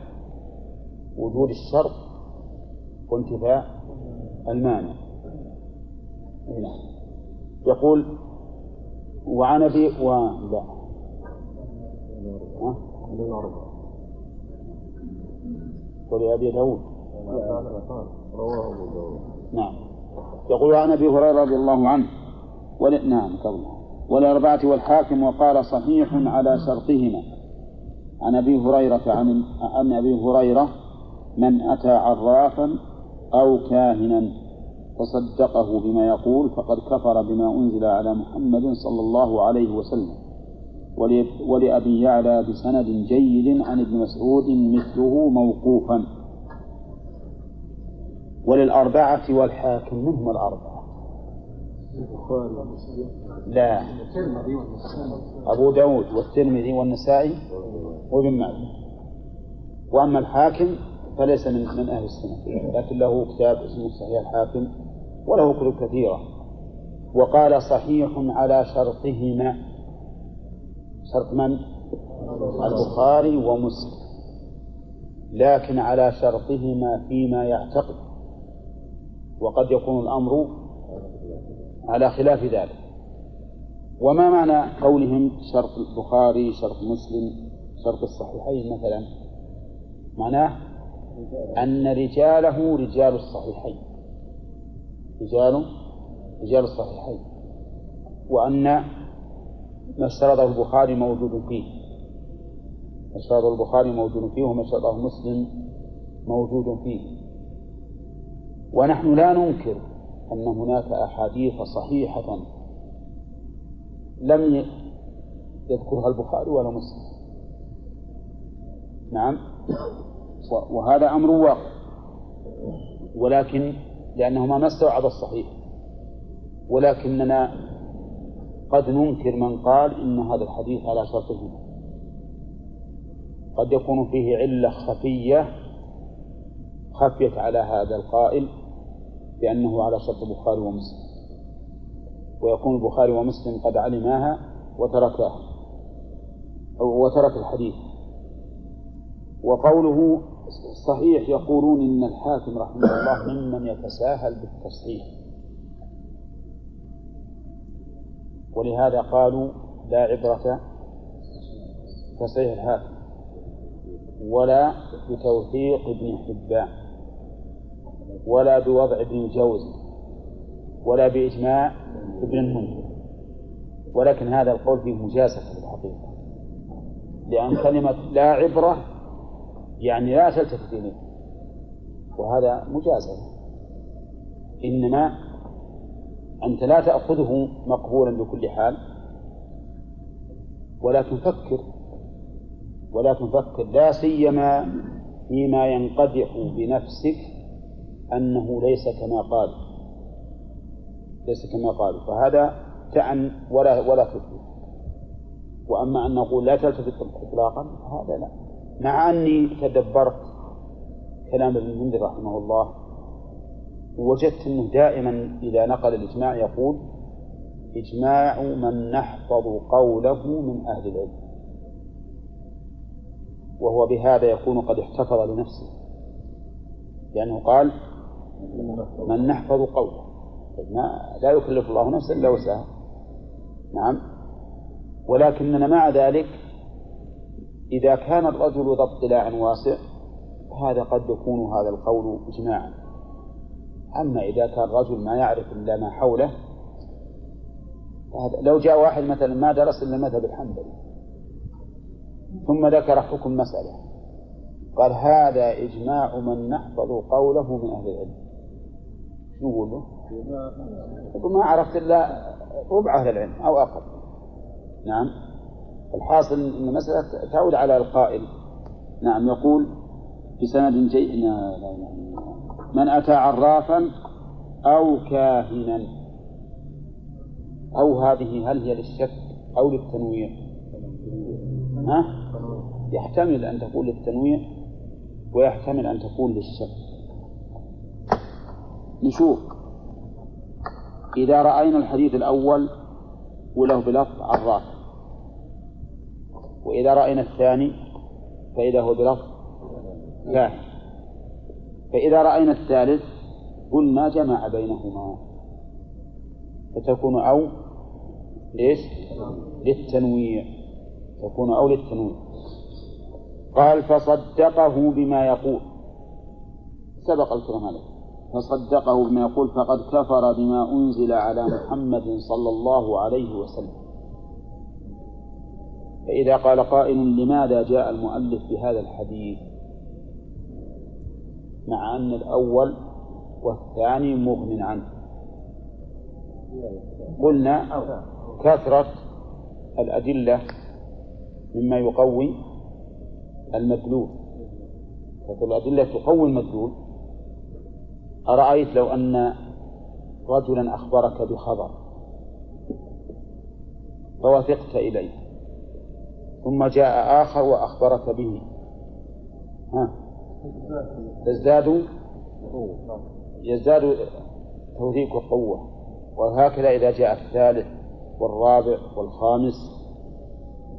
Speaker 1: وجود الشرط وانتفاء المانع. هنا. يقول وعن أبي و لا؟ ولأبي داود
Speaker 3: رواه داود.
Speaker 1: نعم. يقول عن أبي هريرة رضي الله عنه. ول... نعم والأربعة والحاكم وقال صحيح على شرطهما. عن أبي هريرة عن عن أبي هريرة من أتى عرافا أو كاهنا فصدقه بما يقول فقد كفر بما أنزل على محمد صلى الله عليه وسلم. ول- ولأبي يعلى بسند جيد عن ابن مسعود مثله موقوفا. وللأربعة والحاكم منهم الأربعة. لا. أبو داود والترمذي والنسائي. وابن ماجه وأما الحاكم فليس من من أهل السنة. لكن له كتاب اسمه صحيح الحاكم وله كتب كثيرة. وقال صحيح على شرطهما. شرط من؟ البخاري ومسلم. لكن على شرطهما فيما يعتقد. وقد يكون الأمر على خلاف ذلك. وما معنى قولهم شرط البخاري شرط مسلم؟ شرط الصحيحين مثلا. معناه أن رجاله رجال الصحيحين. رجال رجال الصحيحين. وأن ما اشترطه البخاري موجود فيه. ما اشترطه البخاري موجود فيه وما اشترطه مسلم موجود فيه. ونحن لا ننكر أن هناك أحاديث صحيحة لم يذكرها البخاري ولا مسلم. نعم. وهذا أمر واقع. ولكن لأنهما ما استوعب الصحيح. ولكننا قد ننكر من قال إن هذا الحديث على شرطهما قد يكون فيه علة خفية خفيت على هذا القائل بأنه على شرط البخاري ومسلم. ويكون البخاري ومسلم قد علماها وتركاها وترك الحديث. وقوله صحيح يقولون إن الحاكم رحمه الله ممن يتساهل بالتصحيح. ولهذا قالوا لا عبرة تصحيح الحاكم ولا بتوثيق ابن حبان ولا بوضع ابن الجوزي ولا بإجماع ابن المنذر ولكن هذا القول فيه مجازفة في الحقيقة لأن كلمة لا عبرة يعني لا تلتفت إليه وهذا مجازفة إنما أنت لا تأخذه مقبولا بكل حال. ولكن فكر ولكن فكر لا سيما فيما ينقدح بنفسك أنه ليس كما قال. ليس كما قالوا فهذا تعن ولا ولا تثبت وأما أن نقول لا تلتفت إطلاقا هذا لا. مع أني تدبرت كلام ابن المنذر رحمه الله وجدت أنه دائما إذا نقل الإجماع يقول إجماع من نحفظ قوله من أهل العلم وهو بهذا يكون قد احتفظ لنفسه لأنه قال من نحفظ قوله ما لا يكلف الله نفسا إلا وسعها. نعم. ولكننا مع ذلك إذا كان الرجل ذا اطلاع واسع هذا قد يكون هذا القول إجماعا. أما إذا كان رجل ما يعرف إلا ما حوله لو جاء واحد مثلا ما درس إلا المذهب الحنبلي ثم ذكر حكم مسألة قال هذا إجماع من نحفظ قوله من أهل العلم. شو نقول له؟ يقول ما عرفت إلا ربع أهل العلم أو أقل. نعم. الحاصل أن المسألة تعود على القائل. نعم يقول جيد لا لا لا من أتى عرافا أو كاهنا. أو هذه هل هي للشك أو للتنويع؟ ها؟ يحتمل أن تكون للتنويع ويحتمل أن تكون للشك. نشوف. إذا رأينا الحديث الأول وله بلفظ عراف وإذا رأينا الثاني فإذا هو بلفظ كاهن فإذا رأينا الثالث قلنا جمع بينهما. فتكون أو ليش؟ للتنويع. تكون أو للتنويع. قال فصدقه بما يقول. سبق الكلام عليه فصدقه بما يقول فقد كفر بما أنزل على محمد صلى الله عليه وسلم. فإذا قال قائل لماذا جاء المؤلف بهذا الحديث؟ مع أن الأول والثاني مغن عنه. قلنا كثرة الأدلة مما يقوي المدلول. فتقول الأدلة تقوي المدلول. أرأيت لو أن رجلا أخبرك بخبر؟ فوثقت إليه. ثم جاء آخر وأخبرك به. ها؟ تزداد يزداد توثيق قوة وهكذا إذا جاء الثالث والرابع والخامس.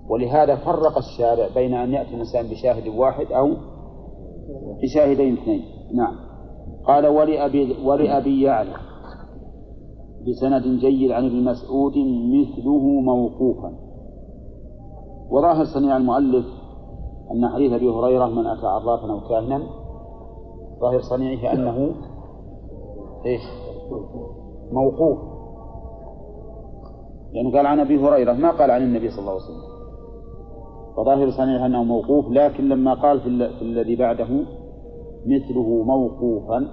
Speaker 1: ولهذا فرق الشارع بين أن يأتي الإنسان بشاهد واحد أو بشاهدين اثنين. نعم. قال ولأبي ولأبي يعلى بسند جيد عن ابن مسعود مثله موقوفا. وظاهر صنيع المؤلف أن حديث أبي هريرة من أتى عرافا أو كاهنا ظاهر صنيعه أنه إيش؟ موقوف. لأنه قال عن أبي هريرة ما قال عن النبي صلى الله عليه وسلم. فظاهر صنيعه أنه موقوف لكن لما قال في, في الذي بعده مثله موقوفا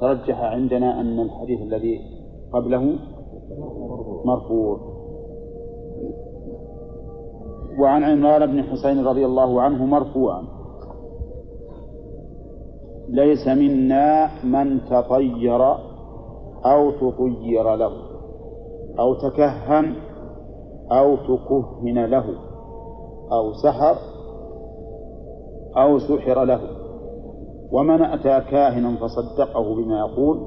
Speaker 1: ترجح عندنا أن الحديث الذي قبله مرفوع. وعن عمران بن حسين رضي الله عنه مرفوعا. ليس منا من تطير أو تطير له أو تكهن أو تكهن له أو سحر أو سحر له. ومن أتى كاهنا فصدقه بما يقول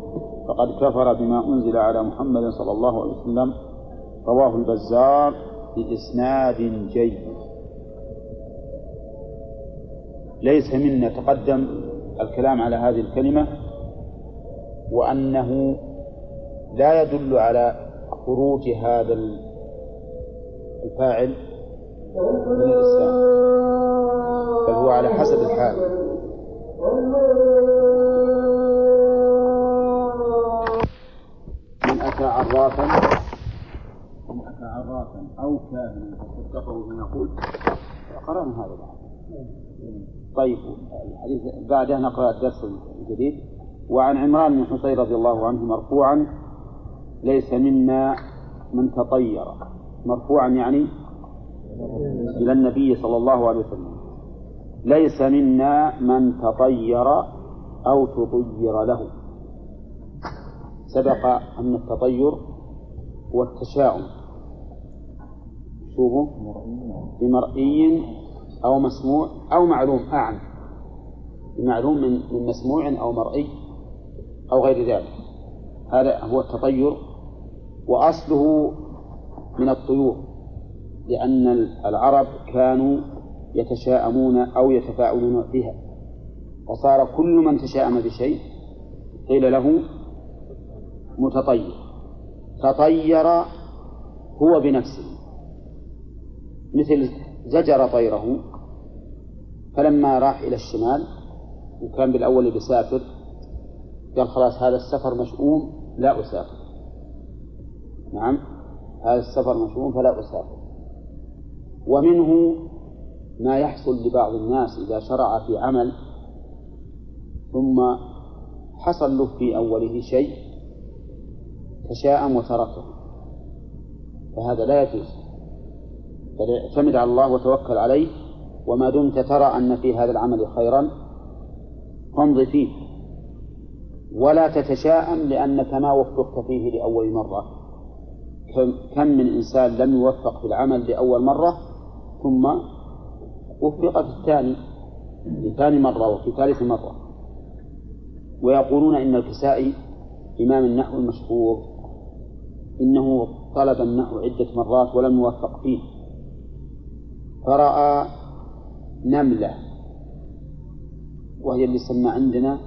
Speaker 1: فقد كفر بما أنزل على محمد صلى الله عليه وسلم رواه البزار. بإسناد جيد. ليس منا تقدم الكلام على هذه الكلمة وأنه لا يدل على خروج هذا الفاعل من الإسلام بل هو على حسب الحال. من أتى عرافا عرافا أو كاهنا. فصدقه بما يقول. قرأنا هذا بعد. طيب الحديث بعده نقرأ الدرس الجديد. وعن عمران بن حصين رضي الله عنه مرفوعا ليس منا من تطير. مرفوعا يعني إلى النبي صلى الله عليه وسلم. ليس منا من تطير أو تطير له. سبق أن التطير هو التشاؤم. شوفوا بمرئي أو مسموع أو معلوم أعم. بمعلوم من من مسموع أو مرئي أو غير ذلك. هذا هو التطير وأصله من الطيور لأن العرب كانوا يتشاءمون أو يتفاعلون بها. وصار كل من تشاءم بشيء قيل له متطير. تطير هو بنفسه. مثل زجر طيره فلما راح إلى الشمال وكان بالأول بيسافر قال خلاص هذا السفر مشؤوم لا أسافر. نعم هذا السفر مشؤوم فلا أسافر. ومنه ما يحصل لبعض الناس إذا شرع في عمل ثم حصل له في أوله شيء تشاءم وتركه. فهذا لا يجوز. بل اعتمد على الله وتوكل عليه وما دمت ترى أن في هذا العمل خيرا فامض فيه. ولا تتشاءم لأنك ما وفقت فيه لأول مرة. كم من إنسان لم يوفق في العمل لأول مرة ثم وفق في الثاني في ثاني مرة وفي ثالث مرة. ويقولون إن الكسائي إمام النحو المشهور إنه طلب النحو عدة مرات ولم يوفق فيه. فرأى نملة وهي اللي سمى عندنا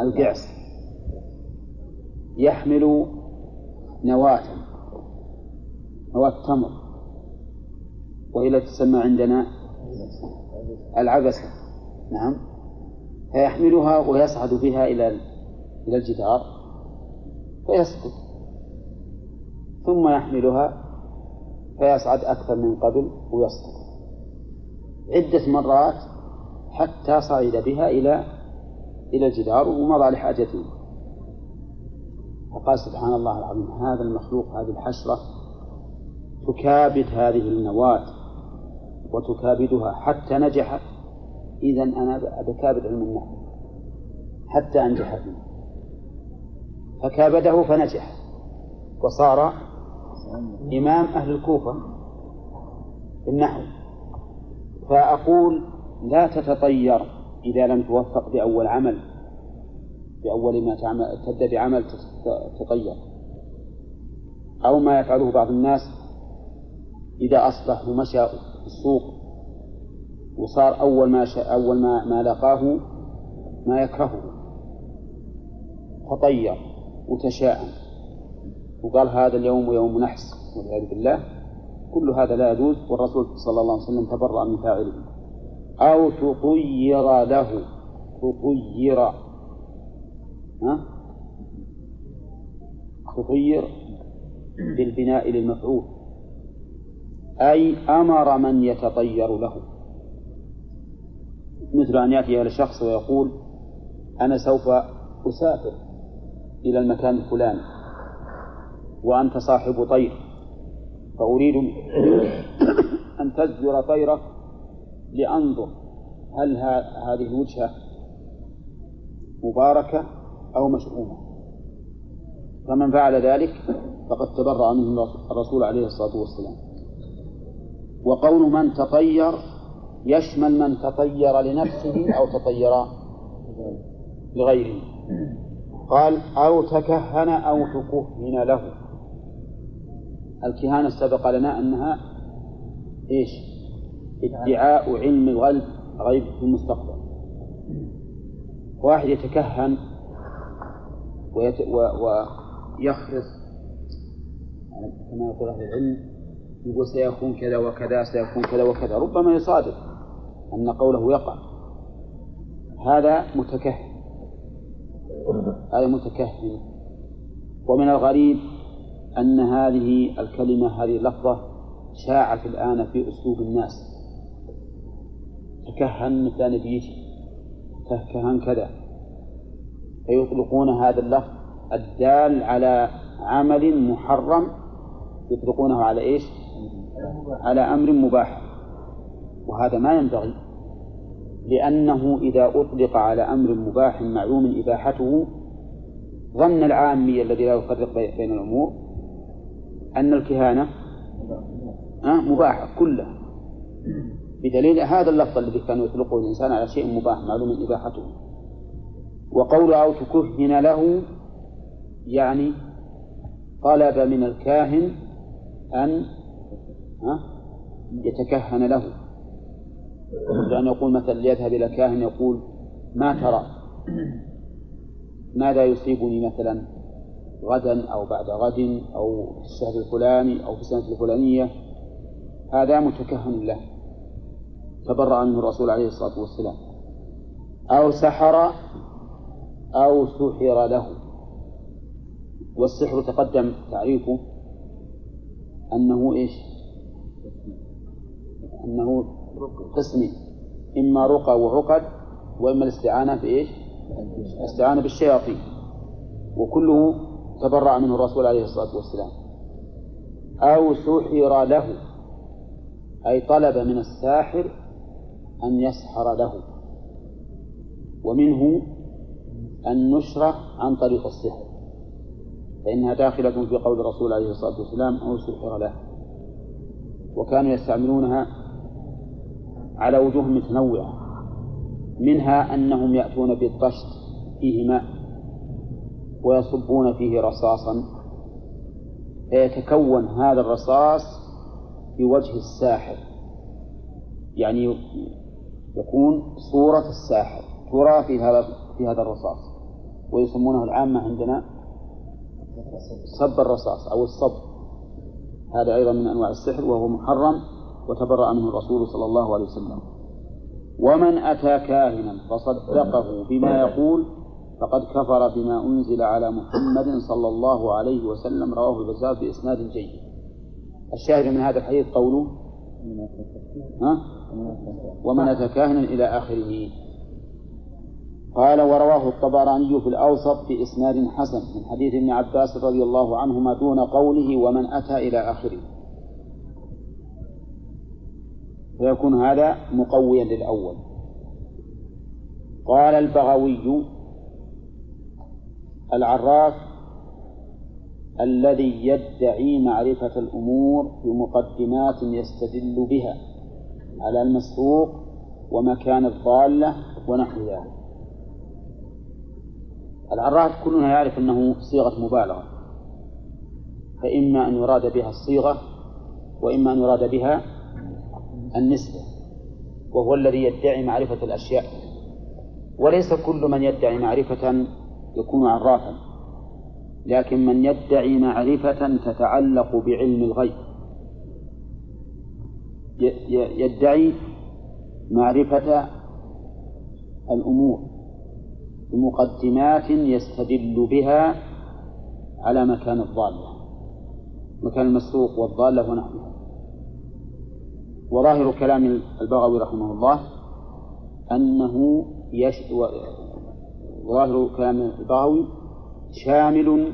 Speaker 1: القعس يحمل نواة نواة تمر وهي التي تسمى عندنا العبسة. نعم. فيحملها ويصعد بها إلى إلى الجدار فيسقط. ثم يحملها فيصعد أكثر من قبل ويسقط عدة مرات حتى صعد بها إلى إلى الجدار ومضى لحاجته. فقال سبحان الله العظيم هذا المخلوق هذه الحشرة تكابد هذه النواة وتكابدها حتى نجحت إذا أنا بكابد علم النحو حتى أنجح فيه. فكابده فنجح وصار إمام أهل الكوفة في النحو فأقول لا تتطير إذا لم توفق بأول عمل بأول ما تعمل تبدأ بعمل تطير أو ما يفعله بعض الناس إذا أصبح ومشى في السوق وصار أول ما شاء أول ما ما لقاه ما يكرهه. تطير وتشاءم. وقال هذا اليوم يوم نحس والعياذ بالله. كل هذا لا يجوز والرسول صلى الله عليه وسلم تبرأ من فاعله. أو تطير له. تطير. ها؟ تطير بالبناء للمفعول. أي أمر من يتطير له. مثل أن يأتي إلى شخص ويقول أنا سوف أسافر إلى المكان الفلاني. وأنت صاحب طير. فأريد أن تزجر طيرك لأنظر هل هذه الوجهة مباركة أو مشؤومة فمن فعل ذلك فقد تبرأ منه الرسول عليه الصلاة والسلام. وقول من تطير يشمل من تطير لنفسه أو تطير لغيره. قال أو تكهن أو تكهن له. الكهانة سبق لنا أنها إيش؟ ادعاء علم الغيب غيب في المستقبل. واحد يتكهن ويت... و... ويخرص يعني كما يقول أهل العلم يقول سيكون كذا وكذا سيكون كذا وكذا. ربما يصادف أن قوله يقع. هذا متكهن. هذا متكهن. ومن الغريب أن هذه الكلمة هذه اللفظة شاعت الآن في أسلوب الناس. تكهن مثل نبيتي تكهن كذا. فيطلقون هذا اللفظ الدال على عمل محرم. يطلقونه على إيش؟ على أمر مباح. وهذا ما ينبغي لأنه إذا أطلق على أمر مباح معلوم إباحته ظن العامي الذي لا يفرق بين الأمور. أن الكهانة مباحة كلها بدليل هذا اللفظ الذي كان يطلقه الإنسان على شيء مباح معلوم إباحته. وقول أو تكهن له يعني طلب من الكاهن أن يتكهن له. لأن يقول مثلا ليذهب إلى كاهن يقول ما ترى؟ ماذا يصيبني مثلا؟ غدا أو بعد غد أو في الشهر الفلاني أو في السنة الفلانية هذا متكهن له. تبرأ منه الرسول عليه الصلاة والسلام. أو سحر أو سحر له. والسحر تقدم تعريفه أنه إيش؟ أنه قسمين إما رقى وعقد وإما الاستعانة بإيش؟ الاستعانة بالشياطين. وكله تبرع منه الرسول عليه الصلاة والسلام. أو سحر له أي طلب من الساحر أن يسحر له. ومنه النشرة عن طريق السحر. فإنها داخلة في قول الرسول عليه الصلاة والسلام أو سحر له. وكانوا يستعملونها على وجوه متنوعة. منها أنهم يأتون بالطشت فيه ماء ويصبون فيه رصاصا. فيتكون هذا الرصاص في وجه الساحر. يعني يكون صورة الساحر ترى في هذا في هذا الرصاص. ويسمونه العامة عندنا صب الرصاص أو الصب. هذا أيضا من أنواع السحر وهو محرم وتبرأ منه الرسول صلى الله عليه وسلم. ومن أتى كاهنا فصدقه بما يقول فقد كفر بما أنزل على محمد صلى الله عليه وسلم رواه البزار بإسناد جيد. الشاهد من هذا الحديث قوله ها؟ ومن أتى كاهنا إلى آخره. قال ورواه الطبراني في الأوسط بإسناد حسن من حديث ابن عباس رضي الله عنهما دون قوله ومن أتى إلى آخره. فيكون هذا مقويا للأول. قال البغوي العراف الذي يدعي معرفة الأمور بمقدمات يستدل بها على المسروق ومكان الضالة ونحو ذلك. العراف كلنا يعرف أنه صيغة مبالغة فإما أن يراد بها الصيغة وإما أن يراد بها النسبة وهو الذي يدعي معرفة الأشياء. وليس كل من يدعي معرفة يكون عرافا. لكن من يدعي معرفة تتعلق بعلم الغيب. يدعي معرفة الأمور بمقدمات يستدل بها على مكان الضالة مكان المسروق والضالة ونحوها وظاهر كلام البغوي رحمه الله أنه يش... وظاهر كلام البغوي شامل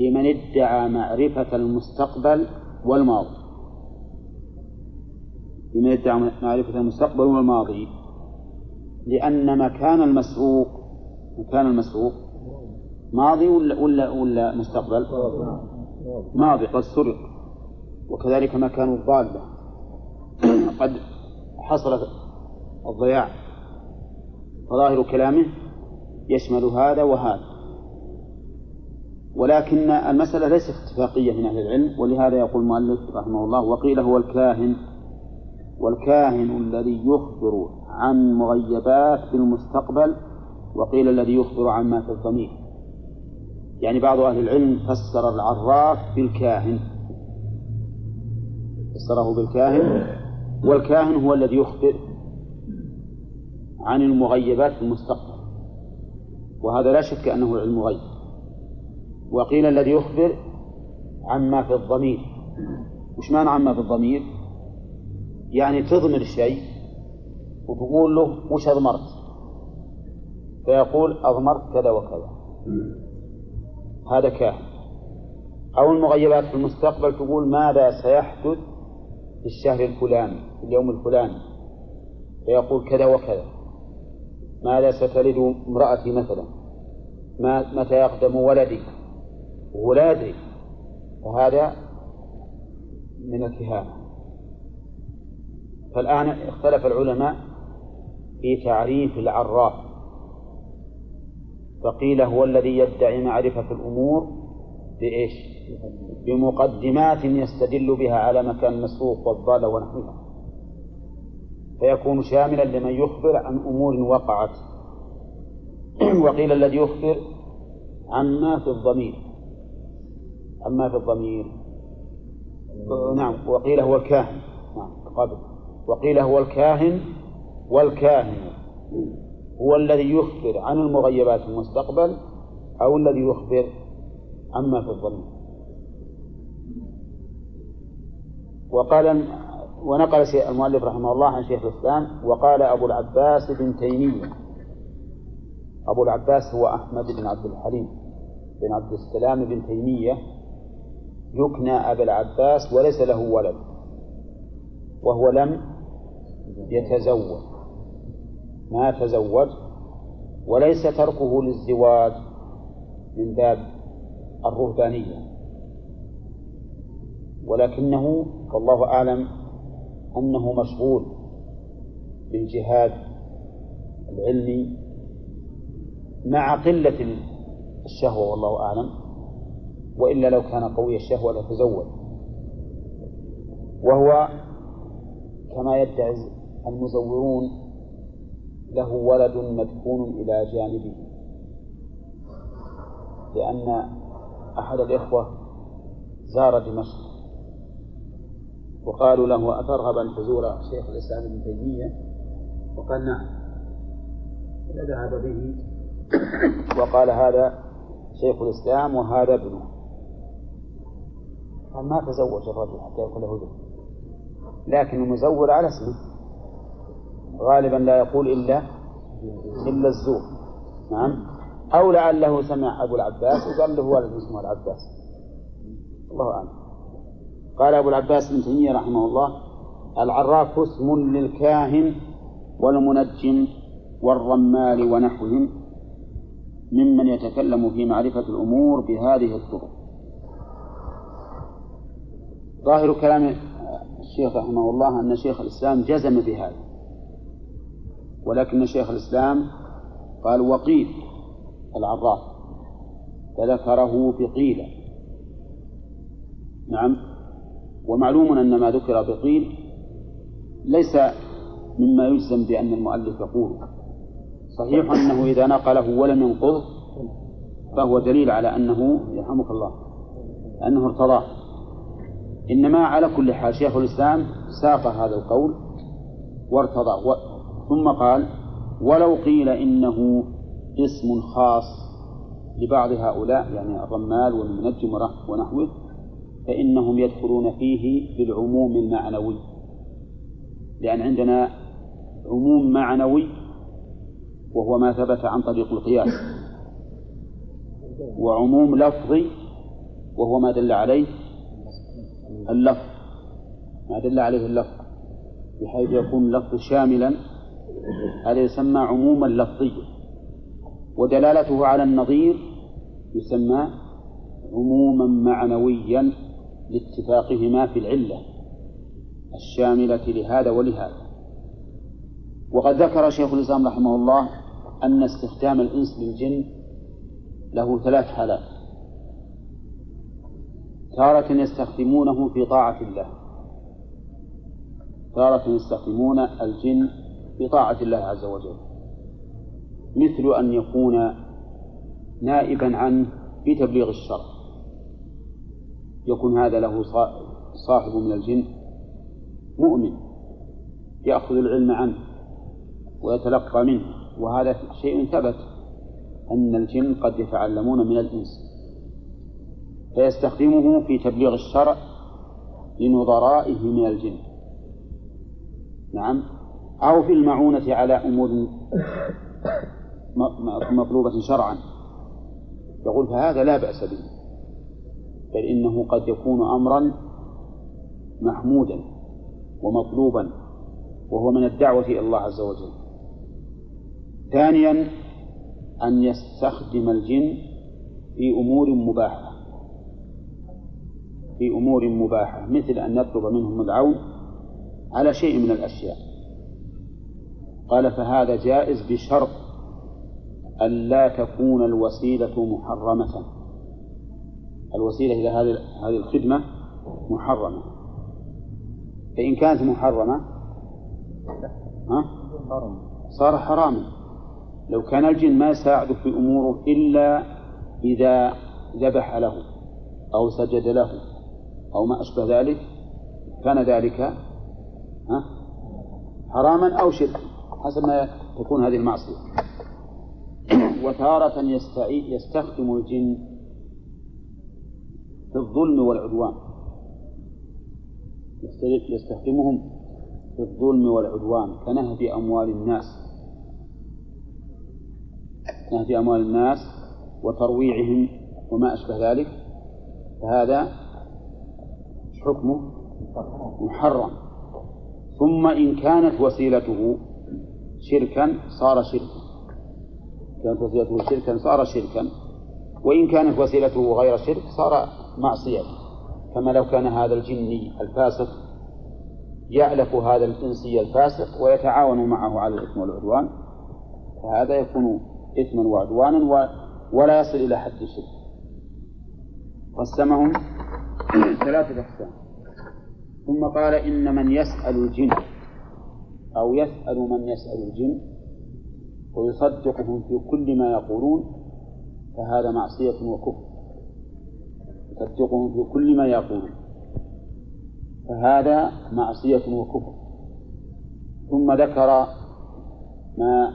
Speaker 1: لمن ادعى معرفة المستقبل والماضي. لمن ادعى معرفة المستقبل والماضي. لأن مكان المسروق مكان المسروق ماضي ولا ولا ولا مستقبل؟ ماضي قد سرق. وكذلك مكان الضالة. قد حصل الضياع. فظاهر كلامه يشمل هذا وهذا. ولكن المسألة ليست اتفاقية من أهل العلم ولهذا يقول المؤلف رحمه الله وقيل هو الكاهن والكاهن الذي يخبر عن مغيبات بالمستقبل وقيل الذي يخبر عن ما في الضمير. يعني بعض أهل العلم فسر العراف بالكاهن. فسره بالكاهن. والكاهن هو الذي يخبر عن المغيبات في المستقبل. وهذا لا شك أنه علم غيب. وقيل الذي يخبر عما في الضمير. وش معنى عما في الضمير؟ يعني تضمر شيء وتقول له وش أضمرت؟ فيقول أضمرت كذا وكذا. هذا كاهن. أو المغيبات في المستقبل تقول ماذا سيحدث في الشهر الفلاني في اليوم الفلاني؟ فيقول كذا وكذا. ماذا ستلد امرأتي مثلا؟ ما متى يقدم ولدي؟ وهو لا يدري وهذا من الكهانة. فالآن اختلف العلماء في تعريف العراف. فقيل هو الذي يدعي معرفة الأمور بإيش؟ بمقدمات يستدل بها على مكان المسروق والضالة ونحوها. فيكون شاملا لمن يخبر عن أمور وقعت. *clears throat* وقيل الذي يخبر عما في الضمير. عما في الضمير. نعم وقيل هو الكاهن. نعم قبل وقيل هو الكاهن والكاهن. هو الذي يخبر عن المغيبات في المستقبل أو الذي يخبر عما في الضمير. وقال ونقل المؤلف رحمه الله عن شيخ الإسلام وقال أبو العباس بن تيمية. أبو العباس هو أحمد بن عبد الحليم بن عبد السلام بن تيمية. يكنى أبا العباس وليس له ولد وهو لم يتزوج. ما تزوج؟ وليس تركه للزواج من باب الرهبانية. ولكنه والله أعلم أنه مشغول بالجهاد العلمي مع قلة الشهوة والله أعلم. وإلا لو كان قوي الشهوة لتزوج وهو كما يدعي المزورون له ولد مدفون إلى جانبه. لأن أحد الإخوة زار دمشق. وقالوا له أترغب أن تزور شيخ الإسلام ابن تيمية؟ وقال نعم. فذهب به. وقال هذا شيخ الإسلام وهذا ابنه. قال ما تزوج الرجل حتى يكون له ابن. لكن المزور على اسمه. غالبا لا يقول إلا إلا الزور. نعم. أو لعله سمع أبو العباس وقال له ولد اسمه العباس. الله أعلم. قال أبو العباس بن تيمية رحمه الله العراف اسم للكاهن والمنجم والرمال ونحوهم ممن يتكلم في معرفة الأمور بهذه الطرق. ظاهر كلام الشيخ رحمه الله أن شيخ الإسلام جزم بهذا ولكن شيخ الإسلام قال وقيل العراف فذكره بقيل نعم. ومعلوم أن ما ذكر بقيل ليس مما يجزم بأن المؤلف يقول. صحيح أنه إذا نقله ولم ينقضه فهو دليل على أنه يرحمك الله أنه ارتضاه إنما على كل حال شيخ الإسلام ساق هذا القول وارتضى و... ثم قال ولو قيل إنه اسم خاص لبعض هؤلاء يعني الرمال والمنجم ونحوه فإنهم يدخلون فيه بالعموم المعنوي. لأن عندنا عموم معنوي وهو ما ثبت عن طريق القياس وعموم لفظي وهو ما دل عليه اللفظ ما دل عليه اللفظ بحيث يكون اللفظ شاملا هذا يسمى عموما لفظيا. ودلالته على النظير يسمى عموما معنويا. لاتفاقهما في العلة الشاملة لهذا ولهذا. وقد ذكر شيخ الإسلام رحمه الله أن استخدام الإنس للجن له ثلاث حالات. تارة يستخدمونه في طاعة الله. تارة يستخدمون الجن في طاعة الله عز وجل. مثل أن يكون نائبا عنه في تبليغ الشرع. يكون هذا له صاحب من الجن مؤمن يأخذ العلم عنه ويتلقى منه. وهذا شيء ثبت أن الجن قد يتعلمون من الإنس. فيستخدمه في تبليغ الشرع لنظرائه من الجن. نعم. أو في المعونة على أمور مطلوبة شرعا. يقول فهذا لا بأس به. بل إنه قد يكون أمرا محمودا ومطلوبا وهو من الدعوة إلى الله عز وجل. ثانيا أن يستخدم الجن في أمور مباحة. في أمور مباحة مثل أن يطلب منهم العون على شيء من الأشياء. قال فهذا جائز بشرط أن لا تكون الوسيلة محرمة. الوسيلة إلى هذه هذه الخدمة محرمة. فإن كانت محرمة ها؟ صار حراما. لو كان الجن ما يساعد في أموره إلا إذا ذبح له أو سجد له أو ما أشبه ذلك كان ذلك ها؟ حراما أو شركا حسب ما تكون هذه المعصية. *clears throat* وتارة يستخدم الجن في الظلم والعدوان يستخدمهم في الظلم والعدوان كنهب أموال الناس. نهب أموال الناس وترويعهم وما أشبه ذلك. فهذا حكمه محرم. ثم إن كانت وسيلته شركا صار شركا. كانت وسيلته شركا صار شركا. وإن كانت وسيلته غير شرك صار معصية. كما لو كان هذا الجني الفاسق يألف هذا الإنسي الفاسق ويتعاون معه على الإثم والعدوان فهذا يكون إثما وعدوانا ولا يصل إلى حد الشرك. قسمهم ثلاثة أقسام. ثم قال إن من يسأل الجن أو يسأل من يسأل الجن ويصدقهم في كل ما يقولون فهذا معصية وكفر. يصدقهم في كل ما يقولون. فهذا معصية وكفر. ثم ذكر ما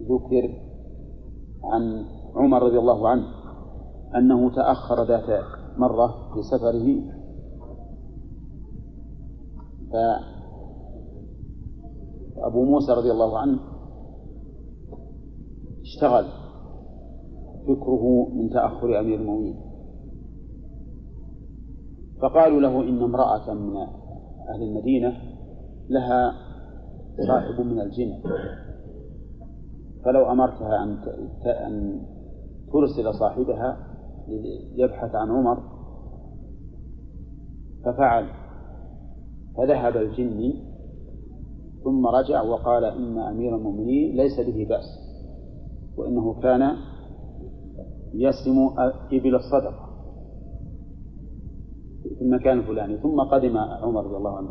Speaker 1: ذكر عن عمر رضي الله عنه أنه تأخر ذات مرة في سفره فأبو موسى رضي الله عنه اشتغل فكره من تأخر أمير المؤمنين. فقالوا له إن امرأة من أهل المدينة لها صاحب من الجن فلو أمرتها أن أن ترسل صاحبها يبحث عن عمر ففعل. فذهب الجني ثم رجع وقال إن أمير المؤمنين ليس به بأس وإنه كان يسم إبل الصدقة في المكان الفلاني. ثم قدم عمر رضي الله عنه